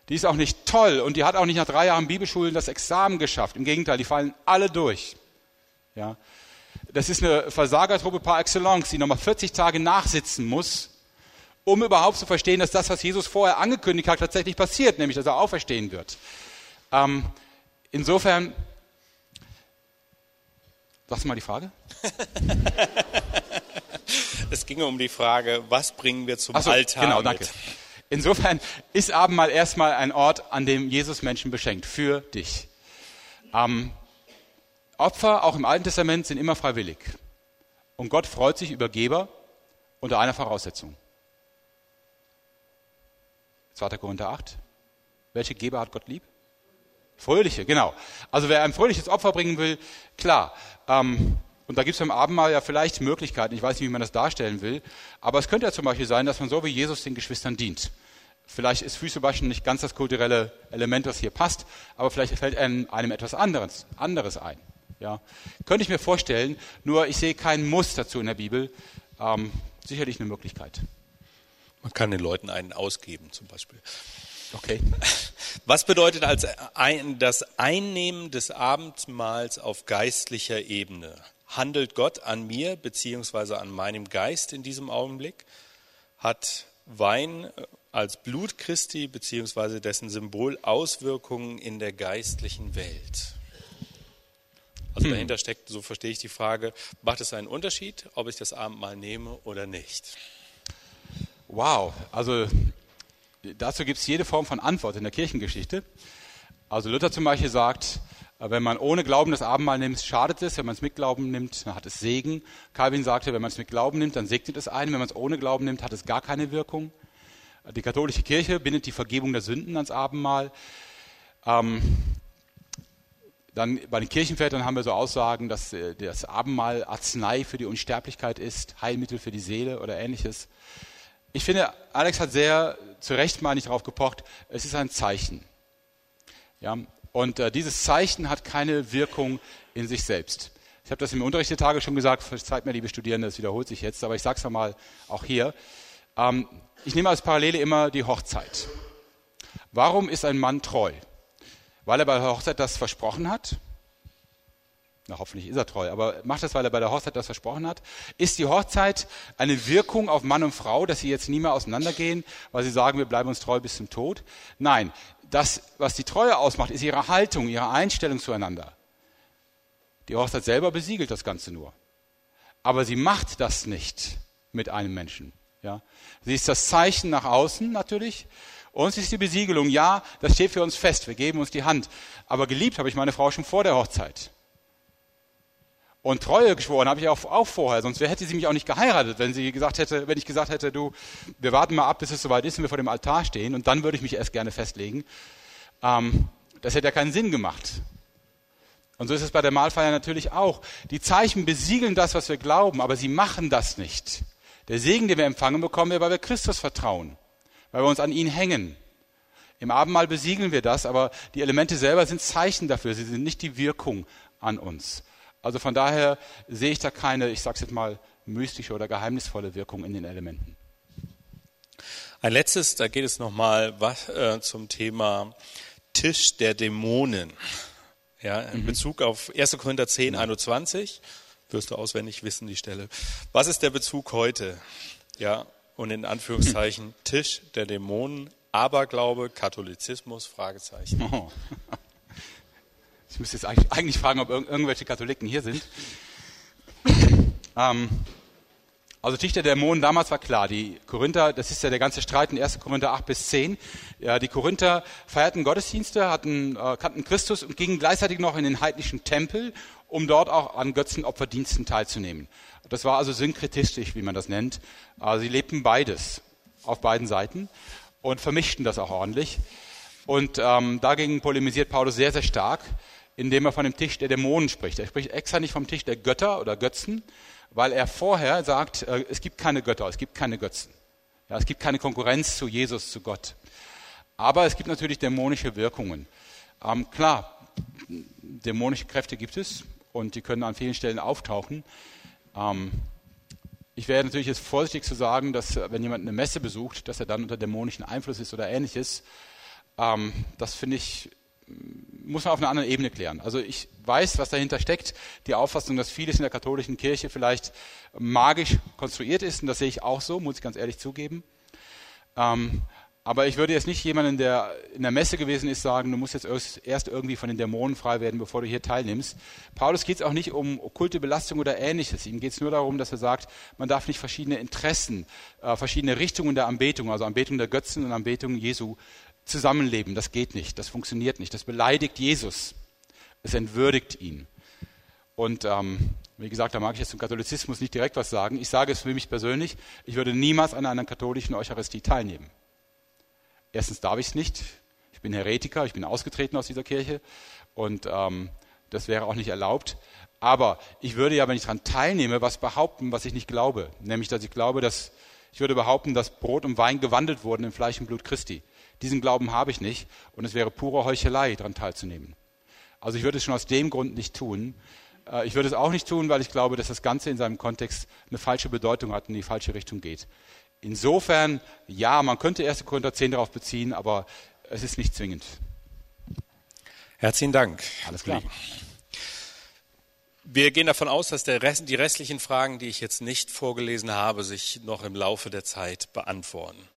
Die ist auch nicht toll und die hat auch nicht nach drei Jahren Bibelschulen das Examen geschafft. Im Gegenteil, die fallen alle durch. Ja. Das ist eine Versagertruppe par excellence, die nochmal 40 Tage nachsitzen muss, um überhaupt zu verstehen, dass das, was Jesus vorher angekündigt hat, tatsächlich passiert, nämlich dass er auferstehen wird. Ähm, insofern, sagst du mal die Frage? es ging um die Frage, was bringen wir zum so, Altar genau, danke. Mit? Insofern ist Abendmahl erstmal ein Ort, an dem Jesus Menschen beschenkt, für dich. Ähm, Opfer, auch im Alten Testament, sind immer freiwillig. Und Gott freut sich über Geber unter einer Voraussetzung. 2. Korinther 8. Welche Geber hat Gott lieb? Fröhliche, genau. Also wer ein fröhliches Opfer bringen will, klar. Ähm, und da gibt es beim Abendmahl ja vielleicht Möglichkeiten, ich weiß nicht, wie man das darstellen will, aber es könnte ja zum Beispiel sein, dass man so wie Jesus den Geschwistern dient. Vielleicht ist Füßewaschen nicht ganz das kulturelle Element, das hier passt, aber vielleicht fällt einem, einem etwas anderes, anderes ein. Ja. Könnte ich mir vorstellen, nur ich sehe keinen Muss dazu in der Bibel. Ähm, sicherlich eine Möglichkeit. Man kann den Leuten einen ausgeben, zum Beispiel. Okay. Was bedeutet als ein, das Einnehmen des Abendmahls auf geistlicher Ebene? Handelt Gott an mir beziehungsweise an meinem Geist in diesem Augenblick? Hat Wein als Blut Christi beziehungsweise dessen Symbol Auswirkungen in der geistlichen Welt? Also hm. dahinter steckt, so verstehe ich die Frage, macht es einen Unterschied, ob ich das Abendmahl nehme oder nicht? Wow, also dazu gibt es jede Form von Antwort in der Kirchengeschichte. Also Luther zum Beispiel sagt, wenn man ohne Glauben das Abendmahl nimmt, schadet es. Wenn man es mit Glauben nimmt, dann hat es Segen. Calvin sagte, wenn man es mit Glauben nimmt, dann segnet es einen. Wenn man es ohne Glauben nimmt, hat es gar keine Wirkung. Die katholische Kirche bindet die Vergebung der Sünden ans Abendmahl. Ähm, dann bei den Kirchenvätern haben wir so Aussagen, dass äh, das Abendmahl Arznei für die Unsterblichkeit ist, Heilmittel für die Seele oder ähnliches. Ich finde, Alex hat sehr zu Recht, meine ich, darauf gepocht, es ist ein Zeichen. Ja, und äh, dieses Zeichen hat keine Wirkung in sich selbst. Ich habe das im Unterricht der Tage schon gesagt, verzeiht mir, liebe Studierende, das wiederholt sich jetzt, aber ich sage es nochmal auch hier. Ähm, ich nehme als Parallele immer die Hochzeit. Warum ist ein Mann treu? Weil er bei der Hochzeit das versprochen hat? Na, hoffentlich ist er treu, aber macht das, weil er bei der Hochzeit das versprochen hat? Ist die Hochzeit eine Wirkung auf Mann und Frau, dass sie jetzt nie mehr auseinandergehen, weil sie sagen, wir bleiben uns treu bis zum Tod? Nein, das, was die Treue ausmacht, ist ihre Haltung, ihre Einstellung zueinander. Die Hochzeit selber besiegelt das Ganze nur. Aber sie macht das nicht mit einem Menschen. Ja? Sie ist das Zeichen nach außen natürlich. Und sie ist die Besiegelung. Ja, das steht für uns fest. Wir geben uns die Hand. Aber geliebt habe ich meine Frau schon vor der Hochzeit. Und Treue geschworen habe ich auch, auch vorher, sonst hätte sie mich auch nicht geheiratet, wenn sie gesagt hätte, wenn ich gesagt hätte, du, wir warten mal ab, bis es soweit ist und wir vor dem Altar stehen und dann würde ich mich erst gerne festlegen. Ähm, das hätte ja keinen Sinn gemacht. Und so ist es bei der Mahlfeier natürlich auch. Die Zeichen besiegeln das, was wir glauben, aber sie machen das nicht. Der Segen, den wir empfangen, bekommen wir, weil wir Christus vertrauen, weil wir uns an ihn hängen. Im Abendmahl besiegeln wir das, aber die Elemente selber sind Zeichen dafür. Sie sind nicht die Wirkung an uns. Also von daher sehe ich da keine, ich sage es jetzt mal, mystische oder geheimnisvolle Wirkung in den Elementen. Ein letztes, da geht es nochmal äh, zum Thema Tisch der Dämonen. Ja, in mhm. Bezug auf 1. Korinther 10, 21, wirst du auswendig wissen, die Stelle. Was ist der Bezug heute? Ja, und in Anführungszeichen Tisch der Dämonen, Aberglaube, Katholizismus, Fragezeichen. Oh. Ich müsste jetzt eigentlich, eigentlich fragen, ob irg irgendwelche Katholiken hier sind. ähm, also Tisch der Dämonen damals war klar. Die Korinther, das ist ja der ganze Streit in 1. Korinther 8 bis 10. Ja, die Korinther feierten Gottesdienste, hatten, äh, kannten Christus und gingen gleichzeitig noch in den heidnischen Tempel, um dort auch an Götzenopferdiensten teilzunehmen. Das war also synkretistisch, wie man das nennt. Also sie lebten beides auf beiden Seiten und vermischten das auch ordentlich. Und ähm, dagegen polemisiert Paulus sehr, sehr stark indem er von dem Tisch der Dämonen spricht. Er spricht extra nicht vom Tisch der Götter oder Götzen, weil er vorher sagt, äh, es gibt keine Götter, es gibt keine Götzen. Ja, es gibt keine Konkurrenz zu Jesus, zu Gott. Aber es gibt natürlich dämonische Wirkungen. Ähm, klar, dämonische Kräfte gibt es und die können an vielen Stellen auftauchen. Ähm, ich wäre natürlich jetzt vorsichtig zu sagen, dass äh, wenn jemand eine Messe besucht, dass er dann unter dämonischen Einfluss ist oder ähnliches. Ähm, das finde ich muss man auf einer anderen Ebene klären. Also ich weiß, was dahinter steckt. Die Auffassung, dass vieles in der katholischen Kirche vielleicht magisch konstruiert ist, und das sehe ich auch so, muss ich ganz ehrlich zugeben. Ähm, aber ich würde jetzt nicht jemanden, der in der Messe gewesen ist, sagen, du musst jetzt erst irgendwie von den Dämonen frei werden, bevor du hier teilnimmst. Paulus geht es auch nicht um okkulte Belastung oder ähnliches. Ihm geht es nur darum, dass er sagt, man darf nicht verschiedene Interessen, äh, verschiedene Richtungen der Anbetung, also Anbetung der Götzen und Anbetung Jesu, zusammenleben. Das geht nicht, das funktioniert nicht. Das beleidigt Jesus. Es entwürdigt ihn. Und ähm, wie gesagt, da mag ich jetzt zum Katholizismus nicht direkt was sagen. Ich sage es für mich persönlich, ich würde niemals an einer katholischen Eucharistie teilnehmen. Erstens darf ich es nicht. Ich bin Heretiker, ich bin ausgetreten aus dieser Kirche und ähm, das wäre auch nicht erlaubt. Aber ich würde ja, wenn ich daran teilnehme, was behaupten, was ich nicht glaube. Nämlich, dass ich glaube, dass ich würde behaupten, dass Brot und Wein gewandelt wurden in Fleisch und Blut Christi. Diesen Glauben habe ich nicht und es wäre pure Heuchelei, daran teilzunehmen. Also ich würde es schon aus dem Grund nicht tun. Äh, ich würde es auch nicht tun, weil ich glaube, dass das Ganze in seinem Kontext eine falsche Bedeutung hat und in die falsche Richtung geht. Insofern, ja, man könnte 1. Korinther 10 darauf beziehen, aber es ist nicht zwingend. Herzlichen Dank. Alles klar. Wir gehen davon aus, dass Rest, die restlichen Fragen, die ich jetzt nicht vorgelesen habe, sich noch im Laufe der Zeit beantworten.